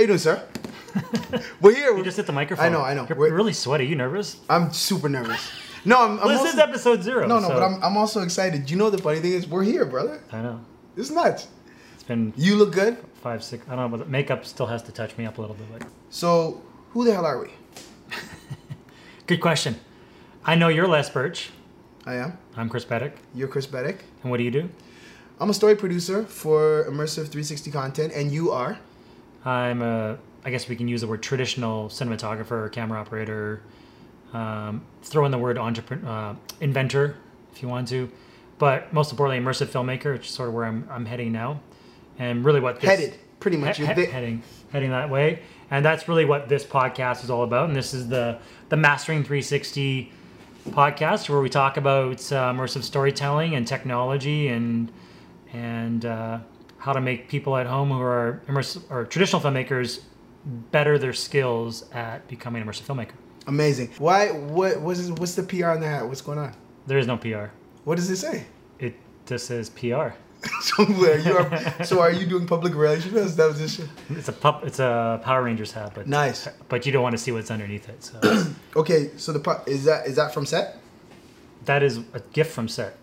How you doing, sir? We're here. You just hit the microphone. I know, I know. You're We're- really sweaty. You nervous? I'm super nervous. No, I'm. I'm Well, this also, is episode zero. no, no, so- but I'm, I'm also excited. You know the funny thing is, we're here, brother. I know. It's nuts. It's been You look good. five, six. I don't know, but makeup still has to touch me up a little bit. But So, who the hell are we? good question. I know you're Les Birch. I am. I'm Chris Pettick. You're Chris Beddick. And what do you do? I'm a story producer for Immersive 360 content, and you are. I'm a. I guess we can use the word traditional cinematographer, camera operator. Um, throw in the word entrepreneur, uh, inventor, if you want to, but most importantly, immersive filmmaker, which is sort of where I'm, I'm heading now, and really what this, Headed, pretty much. he- he- heading heading that way, and that's really what this podcast is all about. And this is the the Mastering 360 podcast, where we talk about uh, immersive storytelling and technology and and uh, how to make people at home who are immersive or traditional filmmakers better their skills at becoming an immersive filmmaker. Amazing. Why? What? What's what's the PR on the hat? What's going on? There is no PR. What does it say? It just says PR. so, are, so are you doing public relations? That was this. It's a pup. It's a Power Rangers hat, but Nice. But you don't want to see what's underneath it. So Okay, so the is that is that from set? that is a gift from set.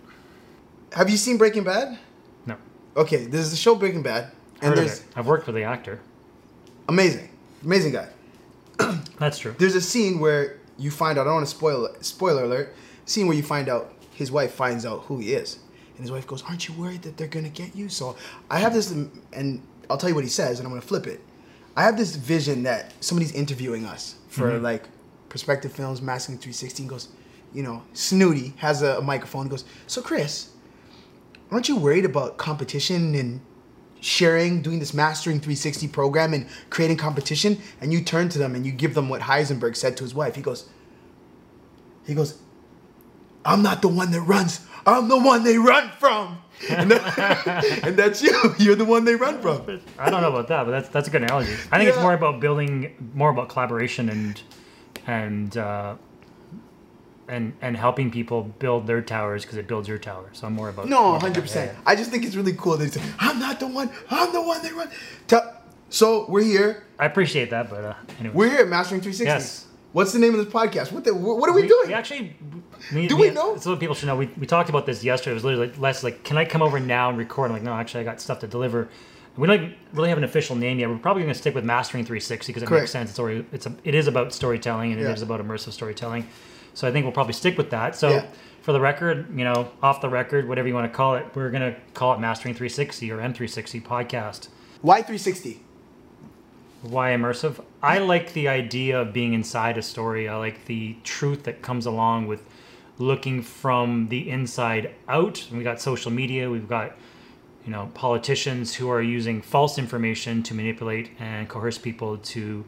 Have you seen Breaking Bad? Okay, there's the show Breaking Bad, and heard of there's it. I've worked with the actor. amazing, amazing guy. That's true. There's a scene where you find out. I don't want to spoil. Spoiler alert. Scene where you find out his wife finds out who he is, and his wife goes, "Aren't you worried that they're gonna get you?" So I have this, and I'll tell you what he says, and I'm gonna flip it. I have this vision that somebody's interviewing us for Mhm. like perspective films, Mastering 360. goes, you know, Snooty has a, a microphone. and goes, "So Chris, aren't you worried about competition and sharing, doing this mastering 360 program and creating competition?" And you turn to them and you give them what Heisenberg said to his wife. He goes, he goes, "I'm not the one that runs. I'm the one they run from." And, that- and that's you. You're the one they run from. I don't know about that, but that's that's a good analogy. I think it's more about building, more about collaboration and and uh, and and helping people build their towers because it builds your tower. So I'm more about No, hundred percent. I just think it's really cool that "I'm not the one. I'm the one they run." So we're here. I appreciate that, but uh, anyway, We're here at Mastering 360. Yes. What's the name of this podcast? What the, What are we, doing? We actually, we, Do we know? So people should know. We, we talked about this yesterday. It was literally like, less like, can I come over now and record? I'm like, no, actually, I got stuff to deliver. We don't really have an official name yet. We're probably going to stick with Mastering 360 because it Correct. makes sense. It's already, it's a, it is about storytelling and it Yeah. is about immersive storytelling. So I think we'll probably stick with that. So Yeah. for the record, you know, off the record, whatever you want to call it, we're going to call it Mastering 360 or M360 podcast. Why 360? Why immersive? I like the idea of being inside a story. I like the truth that comes along with looking from the inside out. We got social media, we've got you know politicians who are using false information to manipulate and coerce people to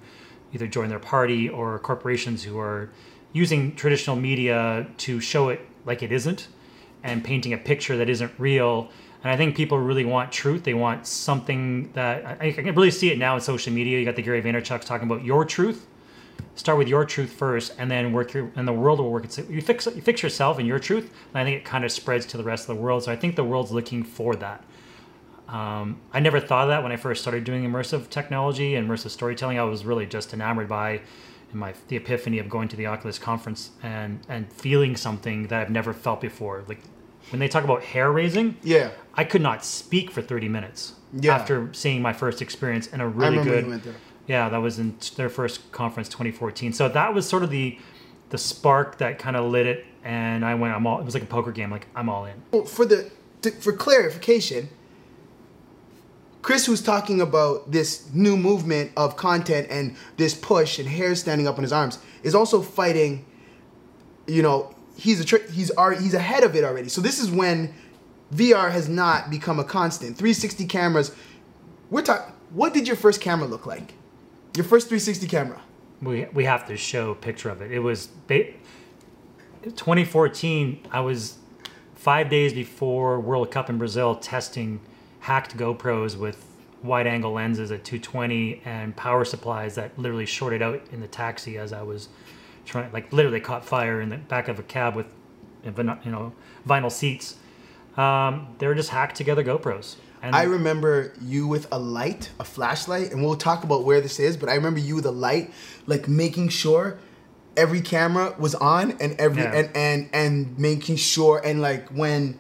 either join their party or corporations who are using traditional media to show it like it isn't and painting a picture that isn't real. And I think people really want truth. They want something that I, I can really see it now in social media. You got the Gary Vaynerchuk's talking about your truth. Start with your truth first, and then work your and the world will work. It's, you fix you fix yourself and your truth, and I think it kind of spreads to the rest of the world. So I think the world's looking for that. Um, I never thought of that when I first started doing immersive technology and immersive storytelling. I was really just enamored by in my the epiphany of going to the Oculus conference and and feeling something that I've never felt before. Like when they talk about hair raising, Yeah. I could not speak for 30 minutes Yeah. after seeing my first experience in a really good you went there. yeah, that was in their first conference, 2014. So that was sort of the the spark that kind of lit it, and I went. I'm all. It was like a poker game. Like I'm all in. Well, for the to, for clarification, Chris was talking about this new movement of content and this push and hair standing up on his arms is also fighting. You know, he's a he's he's ahead of it already. So this is when VR has not become a constant. 360 cameras. We're talking. What did your first camera look like? Your first 360 camera. We we have to show a picture of it. It was ba- 2014. I was five days before World Cup in Brazil testing hacked GoPros with wide angle lenses at 220 and power supplies that literally shorted out in the taxi as I was trying like literally caught fire in the back of a cab with you know vinyl seats. Um, they were just hacked together GoPros. And I remember you with a light, a flashlight, and we'll talk about where this is. But I remember you with a light, like making sure every camera was on and every Yeah. and and and making sure and like when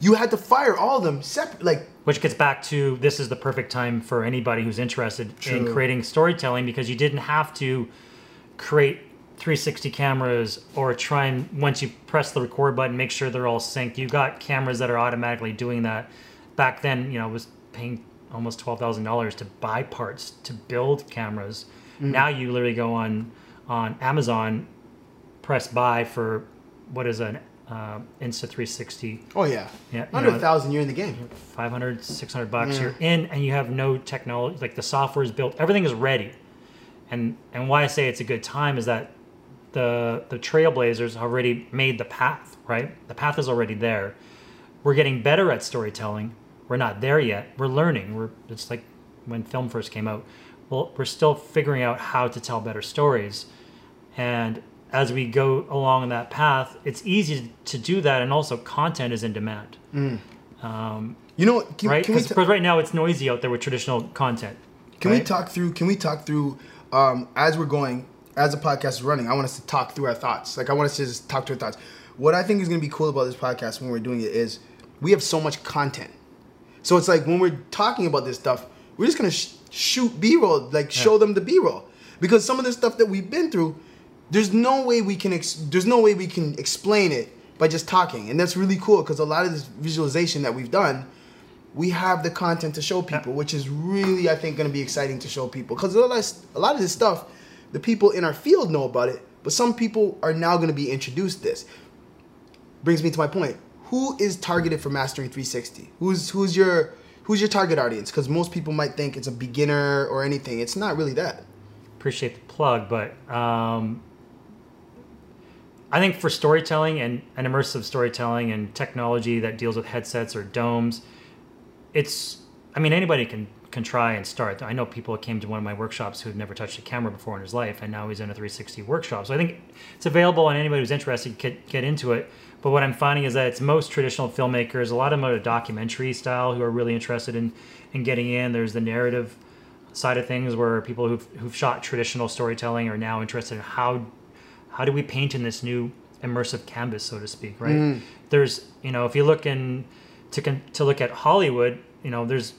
you had to fire all of them separate, like which gets back to this is the perfect time for anybody who's interested in creating storytelling because you didn't have to create 360 cameras or try and once you press the record button make sure they're all synced. You got cameras that are automatically doing that. Back then you know it was paying almost $12000 to buy parts to build cameras. Mm. now you literally go on on amazon press buy for what is an uh, insta 360 oh yeah, Yeah, you under know, a thousand, you're in the game. 500 600 bucks Yeah. you're in and you have no technology like the software is built everything is ready. And and why i say it's a good time is that the the trailblazers already made the path right? The path is already there. We're getting better at storytelling. We're not there yet. We're learning. We're it's like when film first came out. Well we're still figuring out how to tell better stories. And as we go along that path it's easy to do that and also content is in demand You know, can, right? Because ta- right now it's noisy out there with traditional content. Can we talk through? Can we talk through um, as we're going, as the podcast is running? I want us to talk through our thoughts. Like I want us to just talk through our thoughts. What I think is going to be cool about this podcast when we're doing it is we have so much content. So it's like when we're talking about this stuff, we're just gonna sh- shoot B-roll, like show them the B-roll, because some of the stuff that we've been through, there's no way we can. Ex- there's no way we can explain it by just talking, and that's really cool because a lot of this visualization that we've done we have the content to show people, which is really, I think, going to be exciting to show people. Because a lot, of, a lot of this stuff, the people in our field know about it, but some people are now going to be introduced this. Brings me to my point: Who is targeted for mastering 360? Who's who's your who's your target audience? Because most people might think it's a beginner or anything. It's not really that. Appreciate the plug, but um, I think for storytelling and, and immersive storytelling and technology that deals with headsets or domes, it's I mean anybody can can try and start. I know people came to one of my workshops who had never touched a camera before in his life, and now he's in a 360 workshop. So I think it's available, and anybody who's interested can get, into it. But what I'm finding is that it's most traditional filmmakers, a lot of them are documentary style, who are really interested in in getting in. There's the narrative side of things where people who've, who've shot traditional storytelling are now interested in how how do we paint in this new immersive canvas, so to speak, right? There's, you know, if you look in to con- to look at Hollywood, you know, there's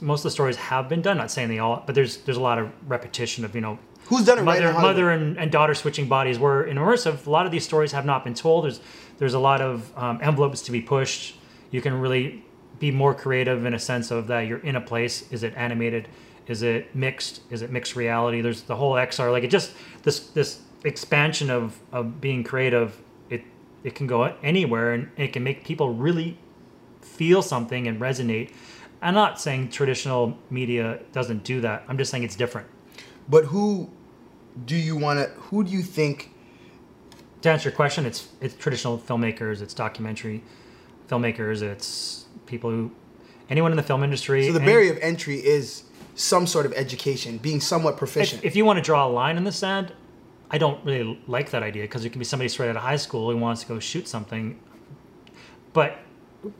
most of the stories have been done. Not saying they all, but there's there's a lot of repetition of you know Who's done it mother, Hollywood? mother and, and daughter switching bodies. Where in immersive, a lot of these stories have not been told. There's there's a lot of um, envelopes to be pushed. You can really be more creative in a sense of that you're in a place. Is it animated? Is it mixed? Is it mixed reality? There's the whole XR. Like it just this this expansion of of being creative. It it can go anywhere and it can make people really feel something and resonate. I'm not saying traditional media doesn't do that. I'm just saying it's different. But who do you want to? Who do you think? to answer your question, it's it's traditional filmmakers, it's documentary filmmakers, it's people who anyone in the film industry. So the barrier of entry is some sort of education, being somewhat proficient. If, if you want to draw a line in the sand, I don't really like that idea because it can be somebody straight out of high school who wants to go shoot something. But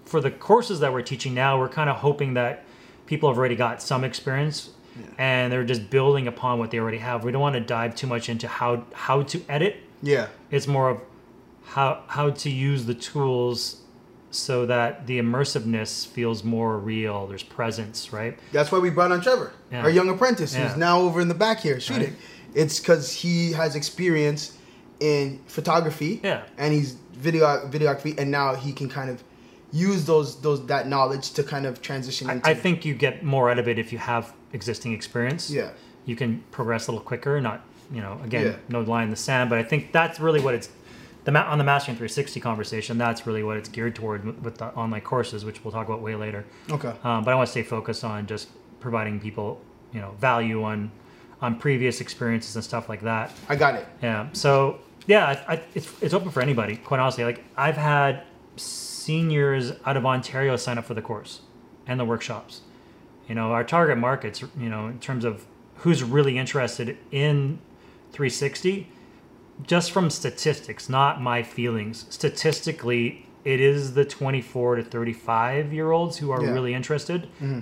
for the courses that we're teaching now, we're kind of hoping that people have already got some experience and they're just building upon what they already have. We don't want to dive too much into how how to edit yeah. it's more of how how to use the tools so that the immersiveness feels more real there's presence right That's why we brought on Trevor, Yeah. our young apprentice, Yeah. who's now over in the back here shooting. Right. It's because he has experience in photography, Yeah. and he's video videography, and now he can kind of use those those that knowledge to kind of transition into. i think you get more out of it if you have existing experience Yeah. you can progress a little quicker not you know again Yeah. no line in the sand but i think that's really what it's the ma- on the mastering 360 conversation that's really what it's geared toward with- the online courses which we'll talk about way later okay. um, but I want to stay focused on just providing people, you know, value on on previous experiences and stuff like that. I got it. Yeah. So yeah, I, I, it's it's open for anybody. Quite honestly, like I've had seniors out of Ontario sign up for the course and the workshops. You know, our target markets, you know, in terms of who's really interested in 360, just from statistics, not my feelings. Statistically, it is the 24 to 35 year olds who are Yeah. really interested, Mm-hmm.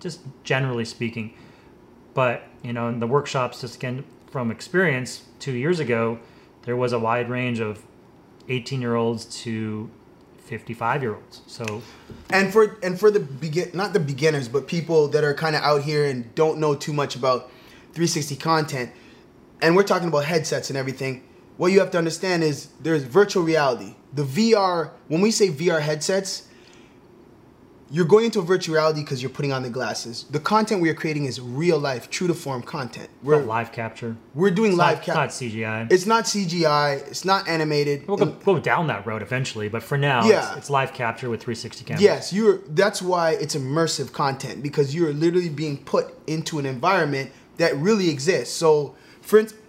just generally speaking. But, you know, in the workshops, just again from experience, two years ago, there was a wide range of 18 year olds to 55 year olds. So, and for and for the begin not the beginners but people that are kind of out here and don't know too much about 360 content and we're talking about headsets and everything what you have to understand is there's virtual reality the vr when we say vr headsets you're going into virtual reality because you're putting on the glasses the content we are creating is real life true to form content we're, live capture. we're doing It's live capture. cap not CGI. it's not cgi it's not animated We'll go, go down that road eventually, but for now, Yeah. it's, it's live capture with 360 cameras. Yes, you're. That's why it's immersive content because you're literally being put into an environment that really exists. So, for instance,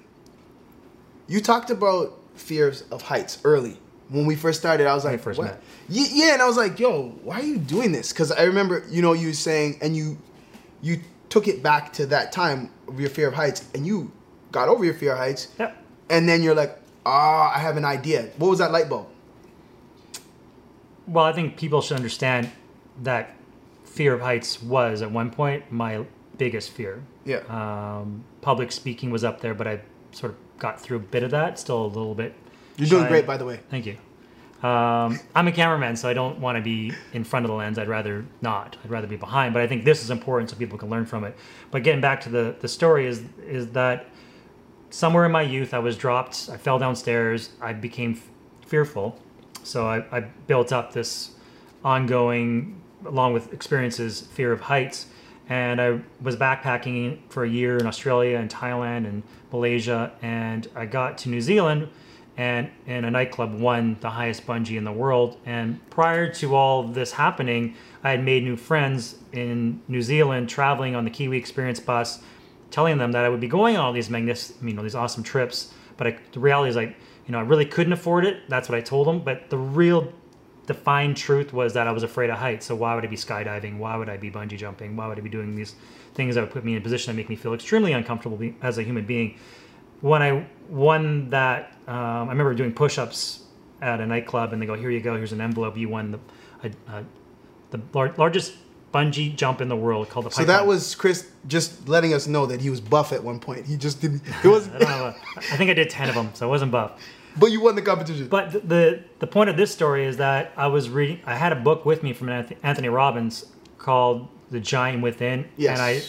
you talked about fears of heights early when we first started. I was like, first what? met. Ye- Yeah, and I was like, yo, why are you doing this? Because I remember, you know, you were saying, and you, you took it back to that time of your fear of heights, and you got over your fear of heights, Yep. and then you're like, ah, I have an idea. What was that light bulb? Well, I think people should understand that fear of heights was at one point my biggest fear. Yeah. Um, public speaking was up there, but I sort of got through a bit of that. Still a little bit. You're doing great, by the way. Thank you. Um, I'm a cameraman, so I don't want to be in front of the lens. I'd rather not. I'd rather be behind. But I think this is important so people can learn from it. But getting back to the the story is is that somewhere in my youth I was dropped. I fell downstairs. I became f- fearful, so I, I built up this ongoing, along with experiences, fear of heights. And I was backpacking for a year in Australia and Thailand and Malaysia, and I got to New Zealand and in a nightclub won the highest bungee in the world. And prior to all this happening, I had made new friends in New Zealand, traveling on the Kiwi Experience bus, telling them that I would be going on all these magnificent, you know, these awesome trips. But I, the reality is, like, you know, I really couldn't afford it. That's what I told them. But the real defined truth was that I was afraid of heights. So why would I be skydiving? Why would I be bungee jumping? Why would I be doing these things that would put me in a position that make me feel extremely uncomfortable as a human being? When I won that, um, I remember doing push-ups at a nightclub, and they go, "Here you go. Here's an envelope. You won the a, the lar- largest bungee jump in the world called the." So that was Chris just letting us know that he was buff at one point. He just didn't. It was, I know. uh, I think I did ten of them, so I wasn't buff. but you won the competition. But the, the the point of this story is that I was reading. I had a book with me from Anthony Robbins called "The Giant Within," Yes. and I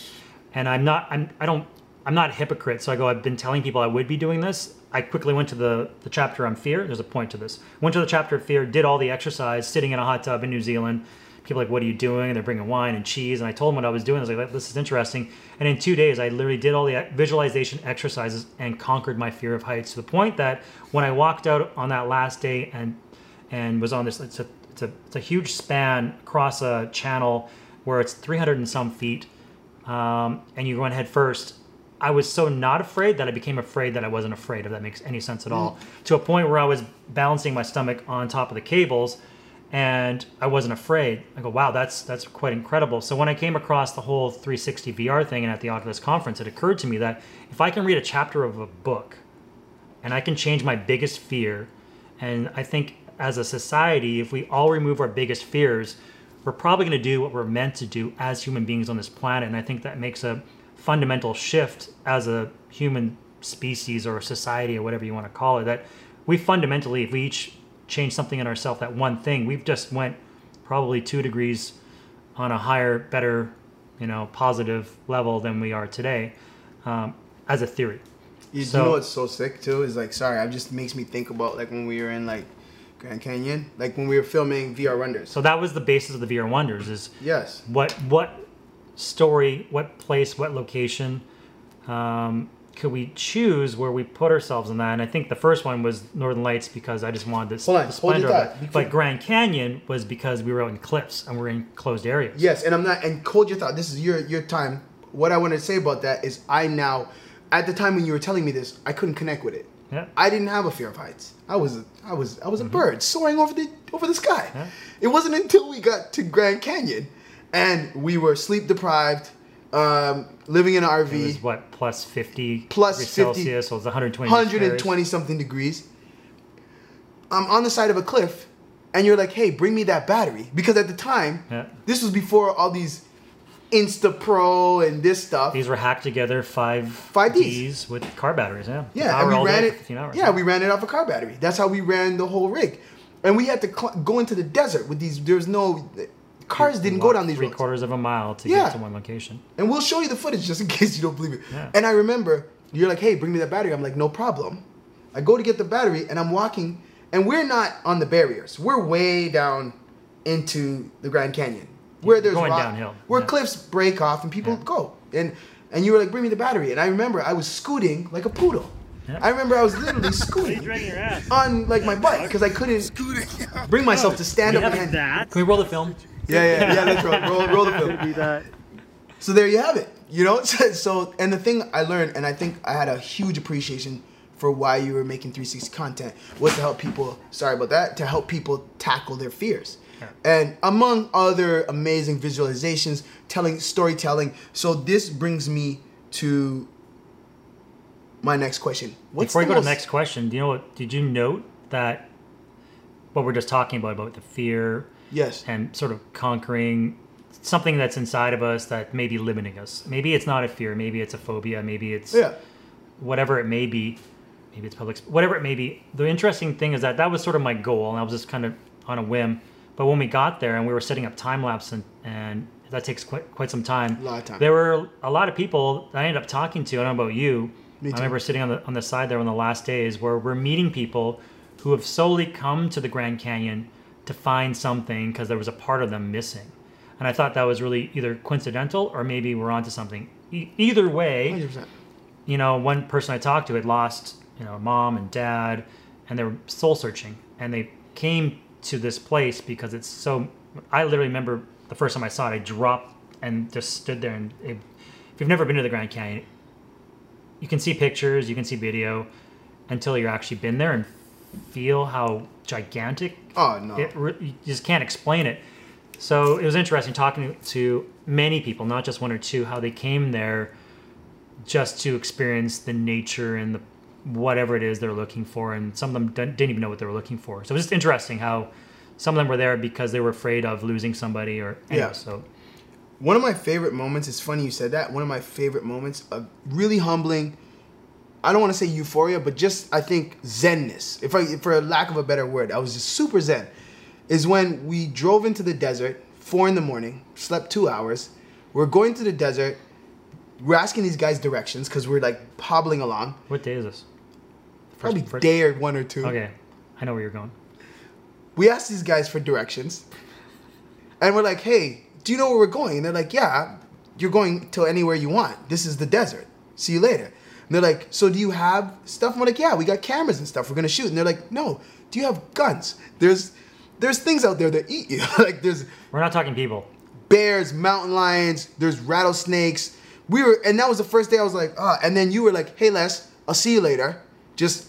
and I'm not. I'm. I don't. I'm not a hypocrite. So I go. I've been telling people I would be doing this. I quickly went to the the chapter on fear. There's a point to this. Went to the chapter of fear. Did all the exercise, sitting in a hot tub in New Zealand. People like, what are you doing? And they're bringing wine and cheese. And I told them what I was doing. I was like, this is interesting. And in two days, I literally did all the visualization exercises and conquered my fear of heights to the point that when I walked out on that last day and and was on this, it's a it's a it's a huge span across a channel where it's 300 and some feet, um, and you're going head first. I was so not afraid that I became afraid that I wasn't afraid, if that makes any sense at mm. all. To a point where I was balancing my stomach on top of the cables, and I wasn't afraid. I go, wow, that's that's quite incredible. So when I came across the whole 360 VR thing and at the Oculus conference, it occurred to me that if I can read a chapter of a book, and I can change my biggest fear, and I think as a society, if we all remove our biggest fears, we're probably going to do what we're meant to do as human beings on this planet. And I think that makes a fundamental shift as a human species or society or whatever you want to call it. That we fundamentally, if we each change something in ourselves, that one thing, we've just went probably two degrees on a higher, better, you know, positive level than we are today, um, as a theory. You, So- you know what's so sick too is like sorry, it just makes me think about like when we were in like Grand Canyon, like when we were filming VR Wonders. So that was the basis of the VR Wonders. Is yes, what what story, what place, what location um, could we choose where we put ourselves in that? And I think the first one was Northern Lights because I just wanted this, Hold on, the hold your splendor of thought. it. But Grand Canyon was because we were out in cliffs and we're in closed areas. yes, and I'm not. And hold your thought. This is your your time. What I want to say about that is I now, at the time when you were telling me this, I couldn't connect with it. Yeah. I didn't have a fear of heights. I was a, I was I was a bird soaring over the over the sky. Mm-hmm. Yeah. It wasn't until we got to Grand Canyon and we were sleep deprived, um, living in an RV. It was what plus fifty Plus 50 Celsius, so it was 120. 120 something degrees. I'm on the side of a cliff, and you're like, "Hey, bring me that battery," because at the time, Yeah. this was before all these Insta Pro and this stuff. These were hacked together five Five Ds. Ds with car batteries. Yeah. Yeah, and we ran day it. for 15 hours. Yeah, we ran it off a car battery. That's how we ran the whole rig, and we had to cl- go into the desert with these. There's no cars didn't go down these three roads, quarters of a mile to Yeah. get to one location. and we'll show you the footage just in case you don't believe it. Yeah. And I remember you're like, "Hey, bring me that battery." I'm like, "No problem." I go to get the battery, and I'm walking, and we're not on the barriers. We're way down into the Grand Canyon, where there's Going rock- downhill, where yeah. cliffs break off and people Yeah. go. And and you were like, "Bring me the battery," and I remember I was scooting like a poodle. Yeah. I remember I was literally scooting dragging your ass? on like my bike because I couldn't bring myself to stand We up have behind. that. Can we roll the film? Yeah, yeah, yeah. Let's roll, roll, roll the film. Be that. So there you have it. You know, so, and the thing I learned, and I think I had a huge appreciation for why you were making 360 content was to help people. Sorry about that. To help people tackle their fears, Yeah. and among other amazing visualizations, telling storytelling. So this brings me to my next question. What's Before we go to the next question, do you know what? Did you note that what we're just talking about about the fear Yes. and sort of conquering something that's inside of us that may be limiting us? Maybe it's not a fear. Maybe it's a phobia. Maybe it's Yeah. whatever it may be. Maybe it's public. Whatever it may be. The interesting thing is that that was sort of my goal, and I was just kind of on a whim. But when we got there and we were setting up time lapse, and, and that takes quite quite some time. A lot of time. There were a lot of people that I ended up talking to. I don't know about you. Me too. I remember sitting on the on the side there on the last days where we're meeting people who have solely come to the Grand Canyon to find something because there was a part of them missing. And I thought that was really either coincidental or maybe we're onto something. E- either way, 100%. you know, one person I talked to had lost, you know, mom and dad, and they were soul searching, and they came to this place because it's so. I literally remember the first time I saw it, I dropped and just stood there. And it, if you've never been to the Grand Canyon, you can see pictures, you can see video, until you're actually been there and feel how gigantic Oh no. it you just can't explain it. So it was interesting talking to many people, not just one or two, how they came there just to experience the nature and the whatever it is they're looking for, and some of them didn't even know what they were looking for. So it was just interesting how some of them were there because they were afraid of losing somebody or anyway, Yeah. So One of my favorite moments, it's funny you said that. One of my favorite moments of really humbling, I don't want to say euphoria, but just I think zenness, if I for a lack of a better word, I was just super zen, is when we drove into the desert, four in the morning, slept two hours. We're going to the desert. We're asking these guys directions because we're like hobbling along. what day is this? Probably first- day or one or two. Okay, I know where you're going. we asked these guys for directions and we're like hey do you know where we're going and they're like yeah you're going to anywhere you want this is the desert see you later and they're like so do you have stuff? And we're like yeah we got cameras and stuff. We're gonna shoot. And they're like no do you have guns? There's there's things out there that eat you. Like there's We're not talking people. bears mountain lions there's rattlesnakes. We were and that was the first day i was like ah and then you were like hey les i'll see you later. Just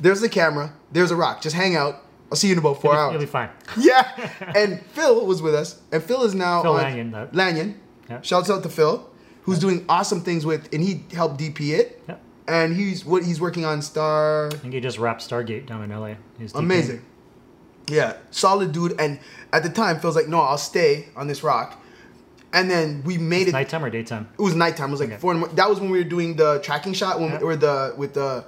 there's the camera there's a rock. Just hang out. I'll see you in about 4 You'll hours. You'll be fine. yeah. And Phil was with us, and Phil is now Phil on Lanyon, Lanyon. Yeah. Shouts out to Phil, who's doing awesome things with, and he helped DP it. Yeah. And he's what he's working on Star. I think he just wrapped Stargate down in LA. He's. Amazing. Yeah, solid dude. And at the time, feels like, "No, I'll stay on this rock." And then we made it. Nighttime or daytime? It was nighttime. It was like Okay. four. That was when we were doing the tracking shot when Yeah. or the with the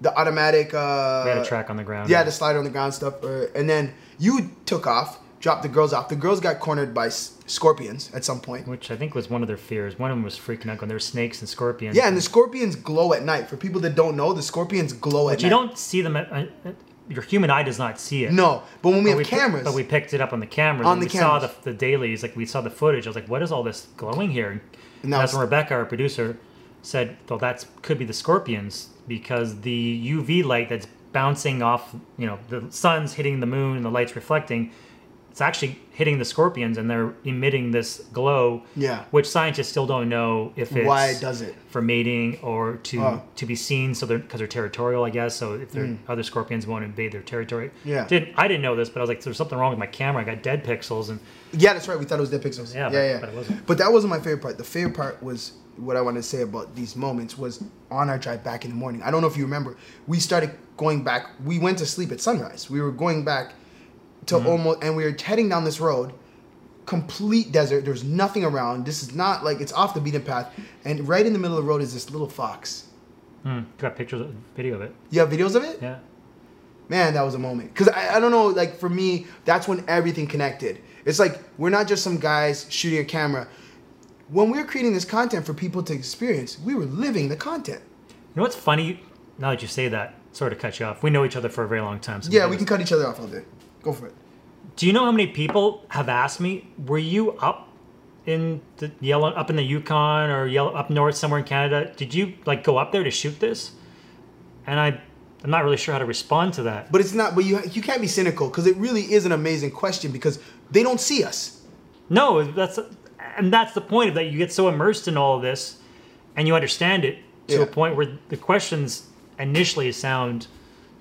the automatic. Uh, We had a track on the ground. Yeah, the slider on the ground stuff. Uh, and then you took off, dropped the girls off. The girls got cornered by scorpions at some point. which I think was one of their fears. One of them was freaking out when there were snakes and scorpions. Yeah, and the scorpions glow at night. For people that don't know, the scorpions glow at but you night. don't see them. At, uh, uh, your human eye does not see it. No, but when we But have pick- cameras, but we picked it up on the cameras. On and the we saw cameras. the, the dailies, like we saw the footage. I was like, "What is all this glowing here?" And And that's when Rebecca, our producer, said, "Well, that could be the scorpions because the UV light that's bouncing off, you know, the sun's hitting the moon and the light's reflecting. It's actually hitting the scorpions, and they're emitting this glow. Yeah. which scientists still don't know if it's Why it does it. for mating or to Oh. to be seen. So they're because they're territorial, I guess. So if they're hmm. other scorpions won't invade their territory. Yeah. Did I didn't know this, but I was like, there's something wrong with my camera. I got dead pixels, and yeah, that's right. We thought it was dead pixels. Yeah, Yeah, but- yeah. but it wasn't. But that wasn't my favorite part. The favorite part was what I wanted to say about these moments was on our drive back in the morning. I don't know if you remember. We started going back. We went to sleep at sunrise. We were going back to almost, and we were heading down this road, complete desert. There's nothing around. This is not like it's off the beaten path, and right in the middle of the road is this little fox. Hmm. Got pictures, of, video of it. You have videos of it? Yeah. Man, that was a moment. Cause I, I don't know, like for me, that's when everything connected. It's like we're not just some guys shooting a camera. When we were creating this content for people to experience, we were living the content. You know what's funny? Now that you say that, sorry to cut you off. We know each other for a very long time. so Yeah, maybe we can cut each other off all day. Go for it. Do you know how many people have asked me, were you up in the yellow up in the Yukon or yellow up north somewhere in Canada? Did you like go up there to shoot this? And I I'm not really sure how to respond to that. But it's not. But you you can't be cynical because it really is an amazing question because they don't see us. No, that's and that's the point of that you get so immersed in all of this and you understand it to Yeah. a point where the questions initially sound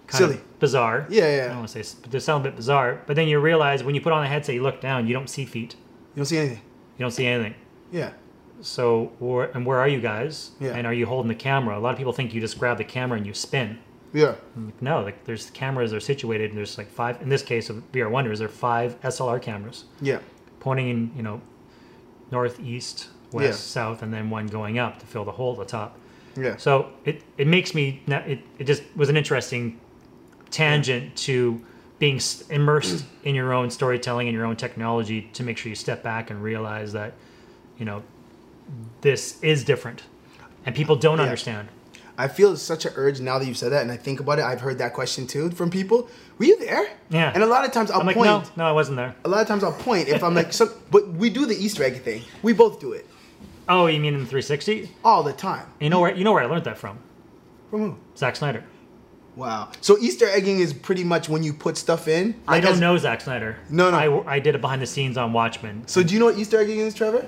Silly. of bizarre. Yeah, yeah. I don't want to say, but they sound a bit bizarre. But then you realize when you put on the headset, you look down, you don't see feet, You don't see anything. you don't see anything. Yeah. So, where, and where are you guys? Yeah. And are you holding the camera? A lot of people think you just grab the camera and you spin. Yeah. Like, no, like there's cameras are situated, and there's like five. In this case of VR Wonders, there are five SLR cameras Yeah. pointing in, you know, north, east, west, Yeah. south, and then one going up to fill the hole at the top. Yeah. So it it makes me it it just was an interesting tangent to being immersed in your own storytelling and your own technology to make sure you step back and realize that you know this is different and people don't Yeah. understand I feel such an urge now that you've said that, and I think about it. I've heard that question too from people. Were you there? Yeah. And a lot of times I'll i'm like point. no no i wasn't there A lot of times I'll point if I'm like, so, but we do the Easter egg thing. We both do it oh you mean in the 360 all the time. you know where you know where i learned that from From who? Zack snyder Wow. So Easter egging is pretty much when you put stuff in. i don't as- know Zack snyder No, no. I, I did it behind the scenes on watchmen So do you know what Easter egging is, Trevor?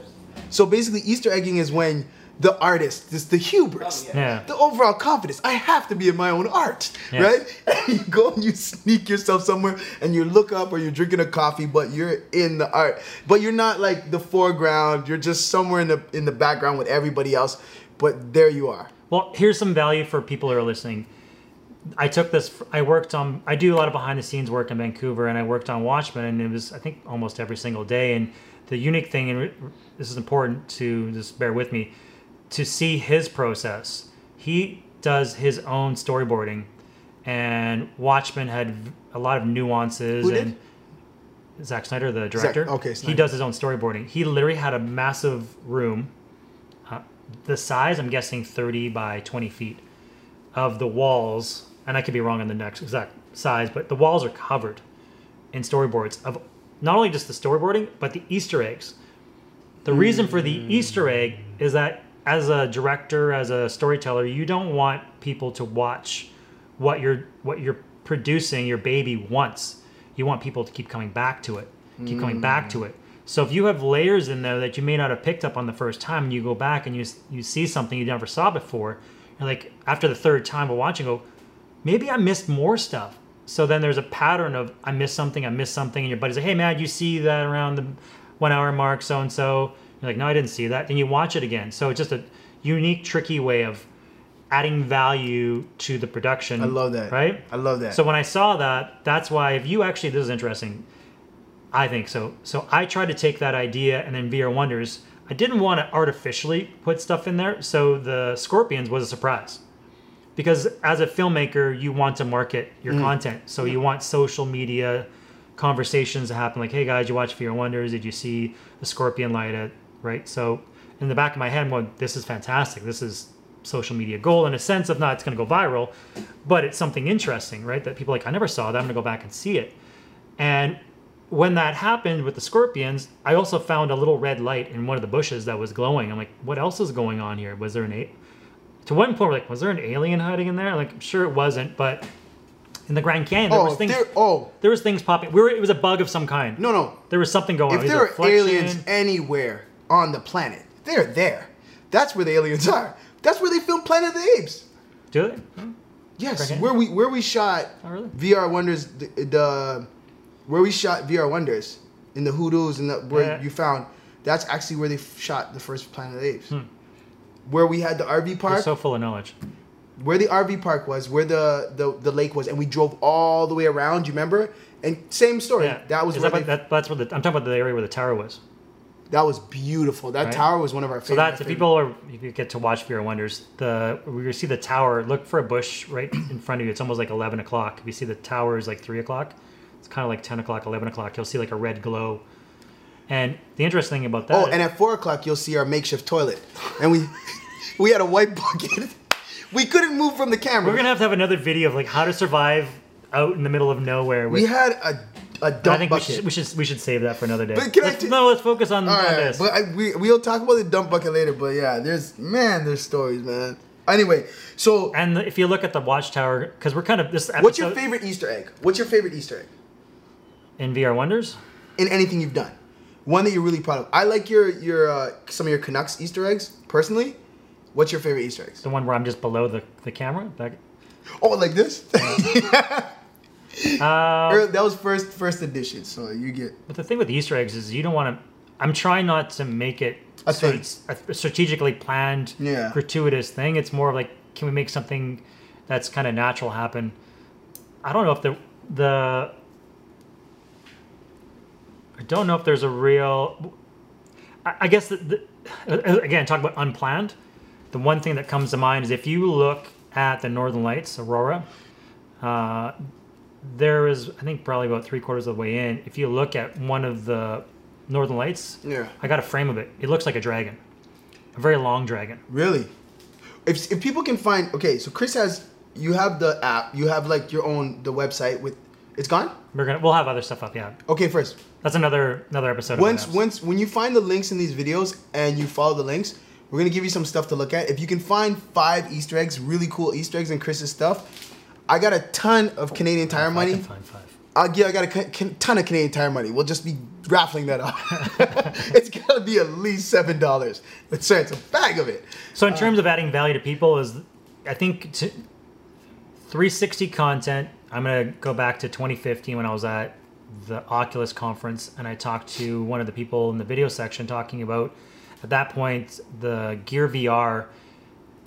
So basically, Easter egging is when the artist, this the hubris, oh, yeah the overall confidence. I have to be in my own art, right? And you go and you sneak yourself somewhere, and you look up, or you're drinking a coffee, but you're in the art. But you're not like the foreground. You're just somewhere in the in the background with everybody else. But there you are. Well, here's some value for people who are listening. I took this. I worked on. I do a lot of behind the scenes work in Vancouver, and I worked on Watchmen, and it was I think almost every single day. And the unique thing, and this is important to just bear with me, to see his process. He does his own storyboarding, and Watchmen had a lot of nuances Who and. did? Zack Snyder, the director. okay, He does his own storyboarding. He literally had a massive room uh, the size i'm guessing 30 by 20 feet of the walls and i could be wrong on the next exact size but the walls are covered in storyboards of not only just the storyboarding but the easter eggs. The reason for the mm. easter egg is that as a director as a storyteller you don't want people to watch what you're what you're producing your baby once you want people to keep coming back to it keep coming back to it. Mm. So if you have layers in there that you may not have picked up on the first time and you go back and you you see something you never saw before you're like after the third time of watching go maybe i missed more stuff so then there's a pattern of i missed something i missed something and your buddy's like hey man you see that around the one hour mark so and so you're like no i didn't see that then you watch it again so it's just a unique tricky way of adding value to the production I love that. right I love that. so when I saw that, that's why if you actually this is interesting. I think so. So I tried to take that idea and then VR Wonders. I didn't want to artificially put stuff in there, so the Scorpions was a surprise. Because as a filmmaker, you want to market your mm. content. So you want social media conversations to happen like, hey guys, you watch VR Wonders, did you see the Scorpion light at right? So in the back of my head, I'm going, this is fantastic. This is social media gold in a sense of not it's going to go viral, but it's something interesting, right? That people are like, I never saw that. I'm going to go back and see it. And when that happened with the scorpions, I also found a little red light in one of the bushes that was glowing. I'm like, what else is going on here? Was there an a to one point, we're like, was there an alien hiding in there? Like, I'm sure it wasn't, but in the Grand Canyon, there oh, was things. there, oh, There was things popping. We were, it was a bug of some kind. no, no. There was something going on. If there are aliens anywhere on the planet, they're there. That's where the aliens are. That's where they filmed Planet of the Apes. do they? Hmm. Yes, Okay. where we where we shot Oh, really? VR Wonders, the, the where we shot VR Wonders in the hoodoos and the, where Yeah. you found that's actually where they shot the first Planet of the Apes. Where we had the RV park. You're so full of knowledge. where the RV park was, where the, the the lake was, and we drove all the way around. You remember? And same story. Yeah, That was that, they, that, that's where the I'm talking about the area where the tower was. that was beautiful. That Right. tower was one of our favorite. So that's if people are if you get to watch VR Wonders, the we see the tower, look for a bush right in front of you. It's almost like eleven o'clock. If you see the tower is like three o'clock, it's kind of like ten o'clock, eleven o'clock. You'll see like a red glow. And the interesting thing about that, Oh, and at four o'clock you'll see our makeshift toilet, and we we had a white bucket. We couldn't move from the camera. we're gonna have to have another video of like how to survive out in the middle of nowhere. With, we had a a dump bucket. I think we should, we should we should save that for another day. But can Let's- t- no, let's focus on, All on right, this. but I, we we'll talk about the dump bucket later. But yeah, there's man, there's stories, man. Anyway, so and if you look at the watchtower, because we're kind of this. Episode, what's your favorite Easter egg? What's your favorite Easter egg in VR Wonders? in anything you've done? One that you're really proud of. I like your your uh, some of your Canucks Easter eggs personally. What's your favorite Easter eggs? The one where I'm just below the, the camera. That, Oh, like this? uh, Or that was first first edition, so you get But the thing with Easter eggs is you don't want to. I'm trying not to make it A so it's a strategically planned, Yeah. gratuitous thing. It's more of like, can we make something that's kind of natural happen? I don't know if the the. Don't know if there's a real. I, I guess the, the, again, talk about unplanned. The one thing that comes to mind is if you look at the Northern Lights, Aurora. Uh, there is, I think, probably about three quarters of the way in. If you look at one of the Northern Lights, Yeah. I got a frame of it. It looks like a dragon, a very long dragon. really. If if people can find okay, so Chris has you have the app, you have like your own the website with it's gone. We're gonna, we'll have other stuff up. Yeah, Okay, first that's another another episode. once of once when you find the links in these videos and you follow the links, we're gonna give you some stuff to look at. If you can find five Easter eggs, really cool Easter eggs in Chris's stuff, I got a ton of Canadian Tire I money. can find five. Uh, I'll give. I got a ton of Canadian Tire money. We'll just be raffling that off. it's gotta be at least seven dollars. But sir, it's a bag of it. So in terms of adding value to people, is I think to 360 content. I'm gonna go back to 2015 when I was at the Oculus conference, and I talked to one of the people in the video section talking about at that point the Gear VR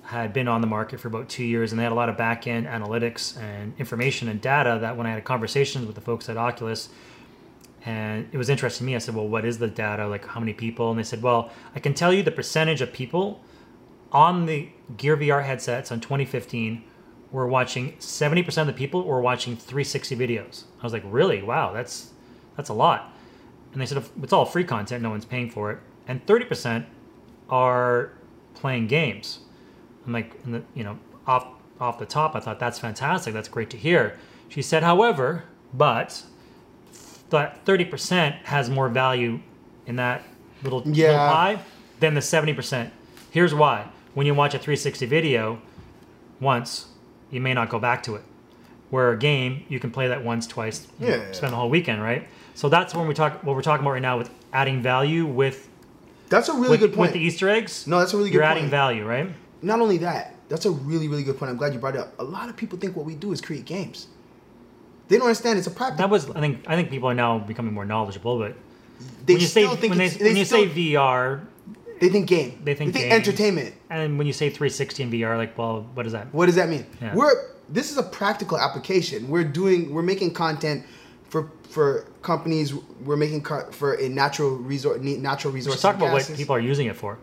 had been on the market for about two years, and they had a lot of back end analytics and information and data that when I had conversations with the folks at Oculus, and it was interesting to me. I said, "Well, what is the data? Like, how many people?" And they said, "Well, I can tell you the percentage of people on the Gear VR headsets on 2015 were watching 70% of the people were watching 360 videos." I was like, "Really? Wow, that's that's a lot." And they said, "It's all free content. No one's paying for it." And 30% are playing games. I'm like, you know, off off the top, I thought that's fantastic. That's great to hear. She said, however, but that 30% has more value in that little, little pie than the 70%. Here's why. When you watch a 360 video once, you may not go back to it. Where a game, you can play that once, twice, you know, Yeah. spend the whole weekend, right? So that's when we talk. What we're talking about right now with adding value with That's a really with, good with point. the Easter eggs. No, that's a really good point. You're point. adding value, right? Not only that, that's a really really good point. I'm glad you brought it up. A lot of people think what we do is create games. They don't understand it's a practice. That was, I think, I think people are now becoming more knowledgeable. But they when you say think when, they, they when you still- say VR, they think game. they think game. entertainment. and when you say 360 in VR, like, well, what is that? What does that mean? Yeah. We're this is a practical application. We're doing we're making content for for companies. We're making co- for a natural resource natural resource. Let's talk about what people are using it for.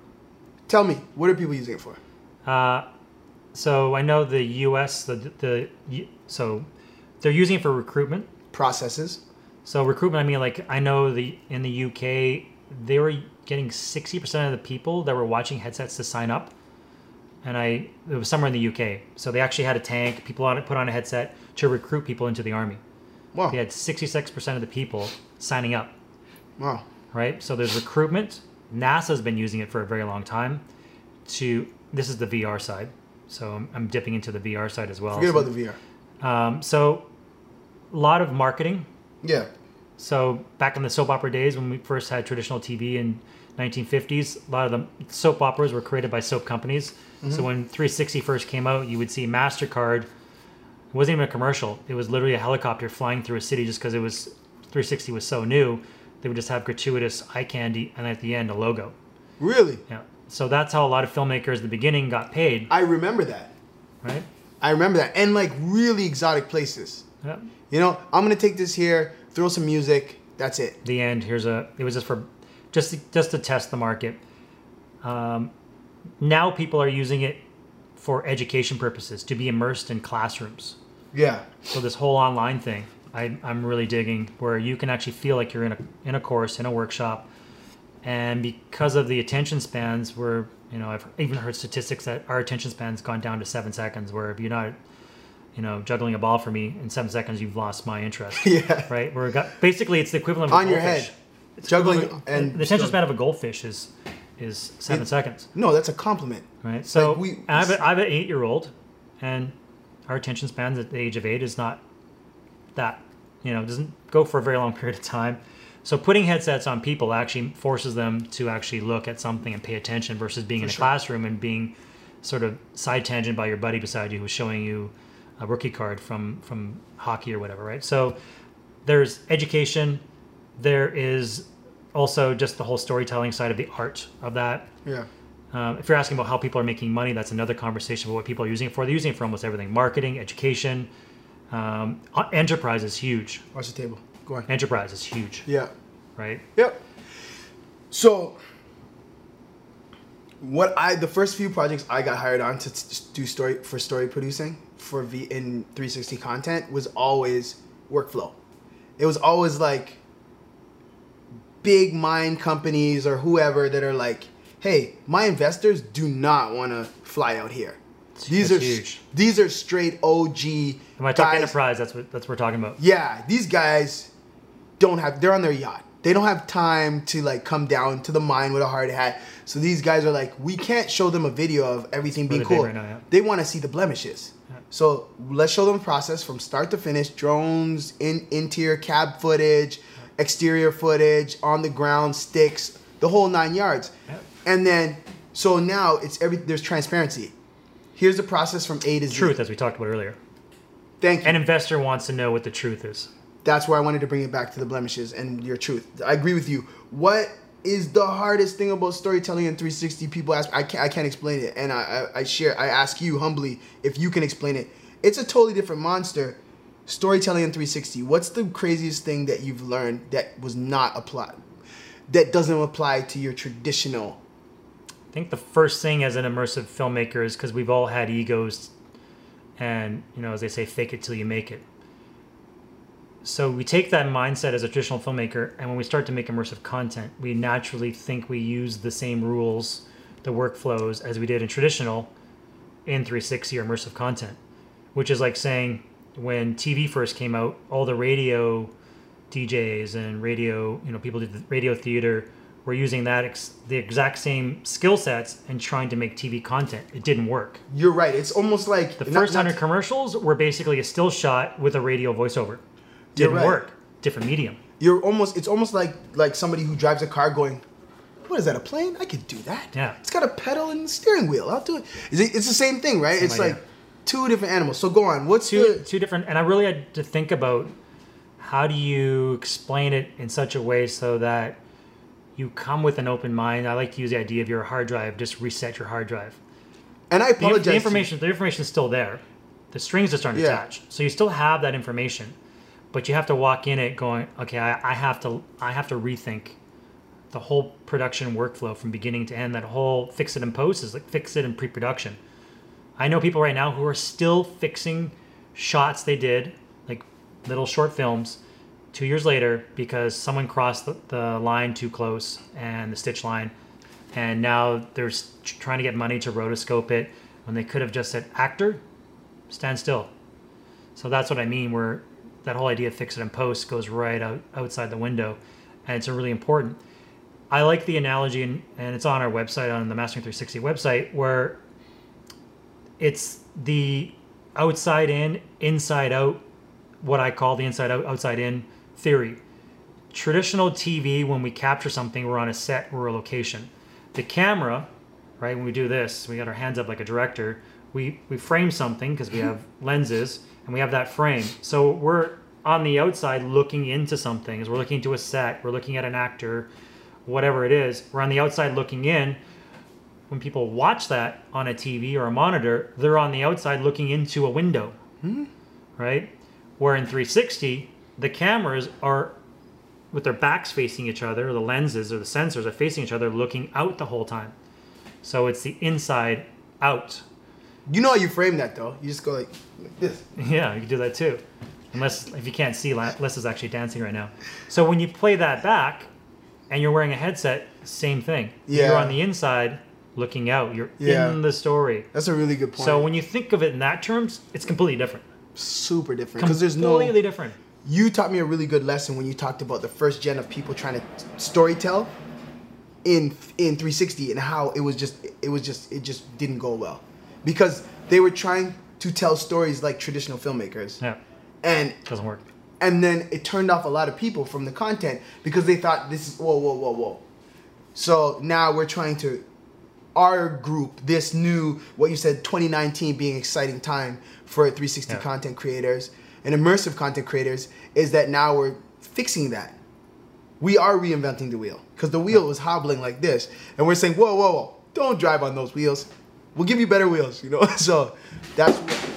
Tell me, what are people using it for? Uh, so I know the U.S. the the so they're using it for recruitment. Processes. So recruitment, I mean, like I know the in the UK they were getting sixty percent of the people that were watching headsets to sign up, and I it was somewhere in the UK. So they actually had a tank. People on it put on a headset to recruit people into the army. Wow. They had sixty six percent of the people signing up. Wow. Right. So there's recruitment. NASA's been using it for a very long time. To this is the VR side. So I'm, I'm dipping into the VR side as well. Forget so, about the VR. um, so a lot of marketing Yeah. So back in the soap opera days when we first had traditional TV in 1950s, a lot of the soap operas were created by soap companies. Mm-hmm. So when 360 first came out, you would see Mastercard. It wasn't even a commercial. It was literally a helicopter flying through a city just because it was 360 was so new. They would just have gratuitous eye candy and at the end a logo. Really? Yeah. So that's how a lot of filmmakers at the beginning got paid, I remember that. right? I remember that. And like really exotic places. Yeah. You know, I'm gonna take this here. Throw some music. That's it. the end. Here's a. It was just for, just to, just to test the market. Um, now people are using it for education purposes to be immersed in classrooms. Yeah. So this whole online thing, I, I'm really digging, where you can actually feel like you're in a in a course in a workshop, and because of the attention spans, where you know I've even heard statistics that our attention span's gone down to seven seconds. Where if you're not, you know, juggling a ball for me in seven seconds, you've lost my interest. Yeah. Right. Where got basically it's the equivalent of a On your head. It's Juggling and the attention span of a goldfish is is seven It- seconds. No, that's a compliment. Right. So Like, we- I have a, I have an eight year old, and our attention spans at the age of eight is not that you know doesn't go for a very long period of time. So putting headsets on people actually forces them to actually look at something and pay attention versus being in a sure. classroom and being sort of side tangent by your buddy beside you who's showing you a rookie card from from hockey or whatever, right? So there's education, there is also just the whole storytelling side of the art of that. Yeah. Um, if you're asking about how people are making money, that's another conversation about what people are using it for. They're using it for almost everything: marketing, education. Um, uh, enterprise is huge. Watch the table. Go on. Enterprise is huge, Yeah. right? Yep. So, what I the first few projects I got hired on to do story for story producing for V in 360 content was always workflow. It was always like big mine companies or whoever that are like, "Hey, my investors do not want to fly out here." These That's are huge. these are straight OG When I talk guys enterprise, that's what that's what we're talking about. yeah, these guys don't have they're on their yacht. They don't have time to like come down to the mine with a hard hat. So these guys are like, we can't show them a video of everything being cool. right now, yeah. They want to see the blemishes. So let's show them the process from start to finish. Drones, in interior cab footage, exterior footage, on the ground sticks, the whole nine yards. Yep. And then so now it's every there's transparency. Here's the process from A to Z. Truth, as we talked about earlier. Thank you. An investor wants to know what the truth is. that's why I wanted to bring it back to the blemishes and your truth. I agree with you. What is the hardest thing about storytelling in 360? People ask, I can't, I can't explain it, and I, I, I share. I ask you humbly if you can explain it. It's a totally different monster. Storytelling in 360. What's the craziest thing that you've learned that was not applied, that doesn't apply to your traditional? I think the first thing as an immersive filmmaker is because we've all had egos, and you know, as they say, fake it till you make it. So we take that mindset as a traditional filmmaker, and when we start to make immersive content, we naturally think we use the same rules, the workflows as we did in traditional, in 360 or immersive content, which is like saying when TV first came out, all the radio DJs and radio, you know, people did the radio theater were using that ex- the exact same skill sets and trying to make TV content. It didn't work. You're right. It's almost like The not- first not- hundred commercials were basically a still shot with a radio voiceover. Didn't right. work. Different medium. You're almost. It's almost like like somebody who drives a car going. What is that? A plane? I could do that. Yeah. It's got a pedal and steering wheel. I'll do it. It's the same thing, right? Same it's idea. like two different animals. So go on. What's Two the two different, and I really had to think about how do you explain it in such a way so that you come with an open mind. I like to use the idea of your hard drive. Just reset your hard drive. and I The, apologize. the to- information, the information is still there. The strings just aren't Yeah. attached, so you still have that information, but you have to walk in it going, okay, I, I have to, I have to rethink the whole production workflow from beginning to end. That whole fix it and post is like fix it in pre-production. I know people right now who are still fixing shots they did, like little short films, two years later because someone crossed the, the line too close and the stitch line, and now they're trying to get money to rotoscope it when they could have just said actor, stand still. So that's what I mean. Where that whole idea of fix it and post goes right out outside the window, and it's really important. I like the analogy, and, and it's on our website, on the Mastering 360 website, where it's the outside in, inside out, what I call the inside out, outside in theory. Traditional TV, when we capture something, we're on a set, we're a location. The camera, right, when we do this, we got our hands up like a director, we, we frame something because we have lenses and we have that frame. So we're on the outside looking into something, as we're looking into a set, we're looking at an actor, whatever it is, we're on the outside looking in when people watch that on a TV or a monitor, they're on the outside looking into a window, hmm? right? Where in 360, the cameras are with their backs facing each other, the lenses or the sensors are facing each other, looking out the whole time. So it's the inside out. You know how you frame that though. You just go like, like this. Yeah, you can do that too. Unless if you can't see, Les is actually dancing right now. So when you play that back, and you're wearing a headset, same thing. Yeah. You're on the inside, looking out. You're Yeah. in the story. That's a really good point. So when you think of it in that terms, it's completely different. super different because there's no. completely different. You taught me a really good lesson when you talked about the first gen of people trying to story tell in in 360 and how it was just it was just it just didn't go well because they were trying to tell stories like traditional filmmakers. Yeah, and doesn't work. and then it turned off a lot of people from the content because they thought this is whoa whoa whoa whoa. So now we're trying to our group this new what you said 2019 being exciting time for 360 Yeah. content creators and immersive content creators is that now we're fixing that. We are reinventing the wheel because the wheel was hobbling like this. And we're saying whoa whoa whoa. Don't drive on those wheels we'll give you better wheels you know so that's what,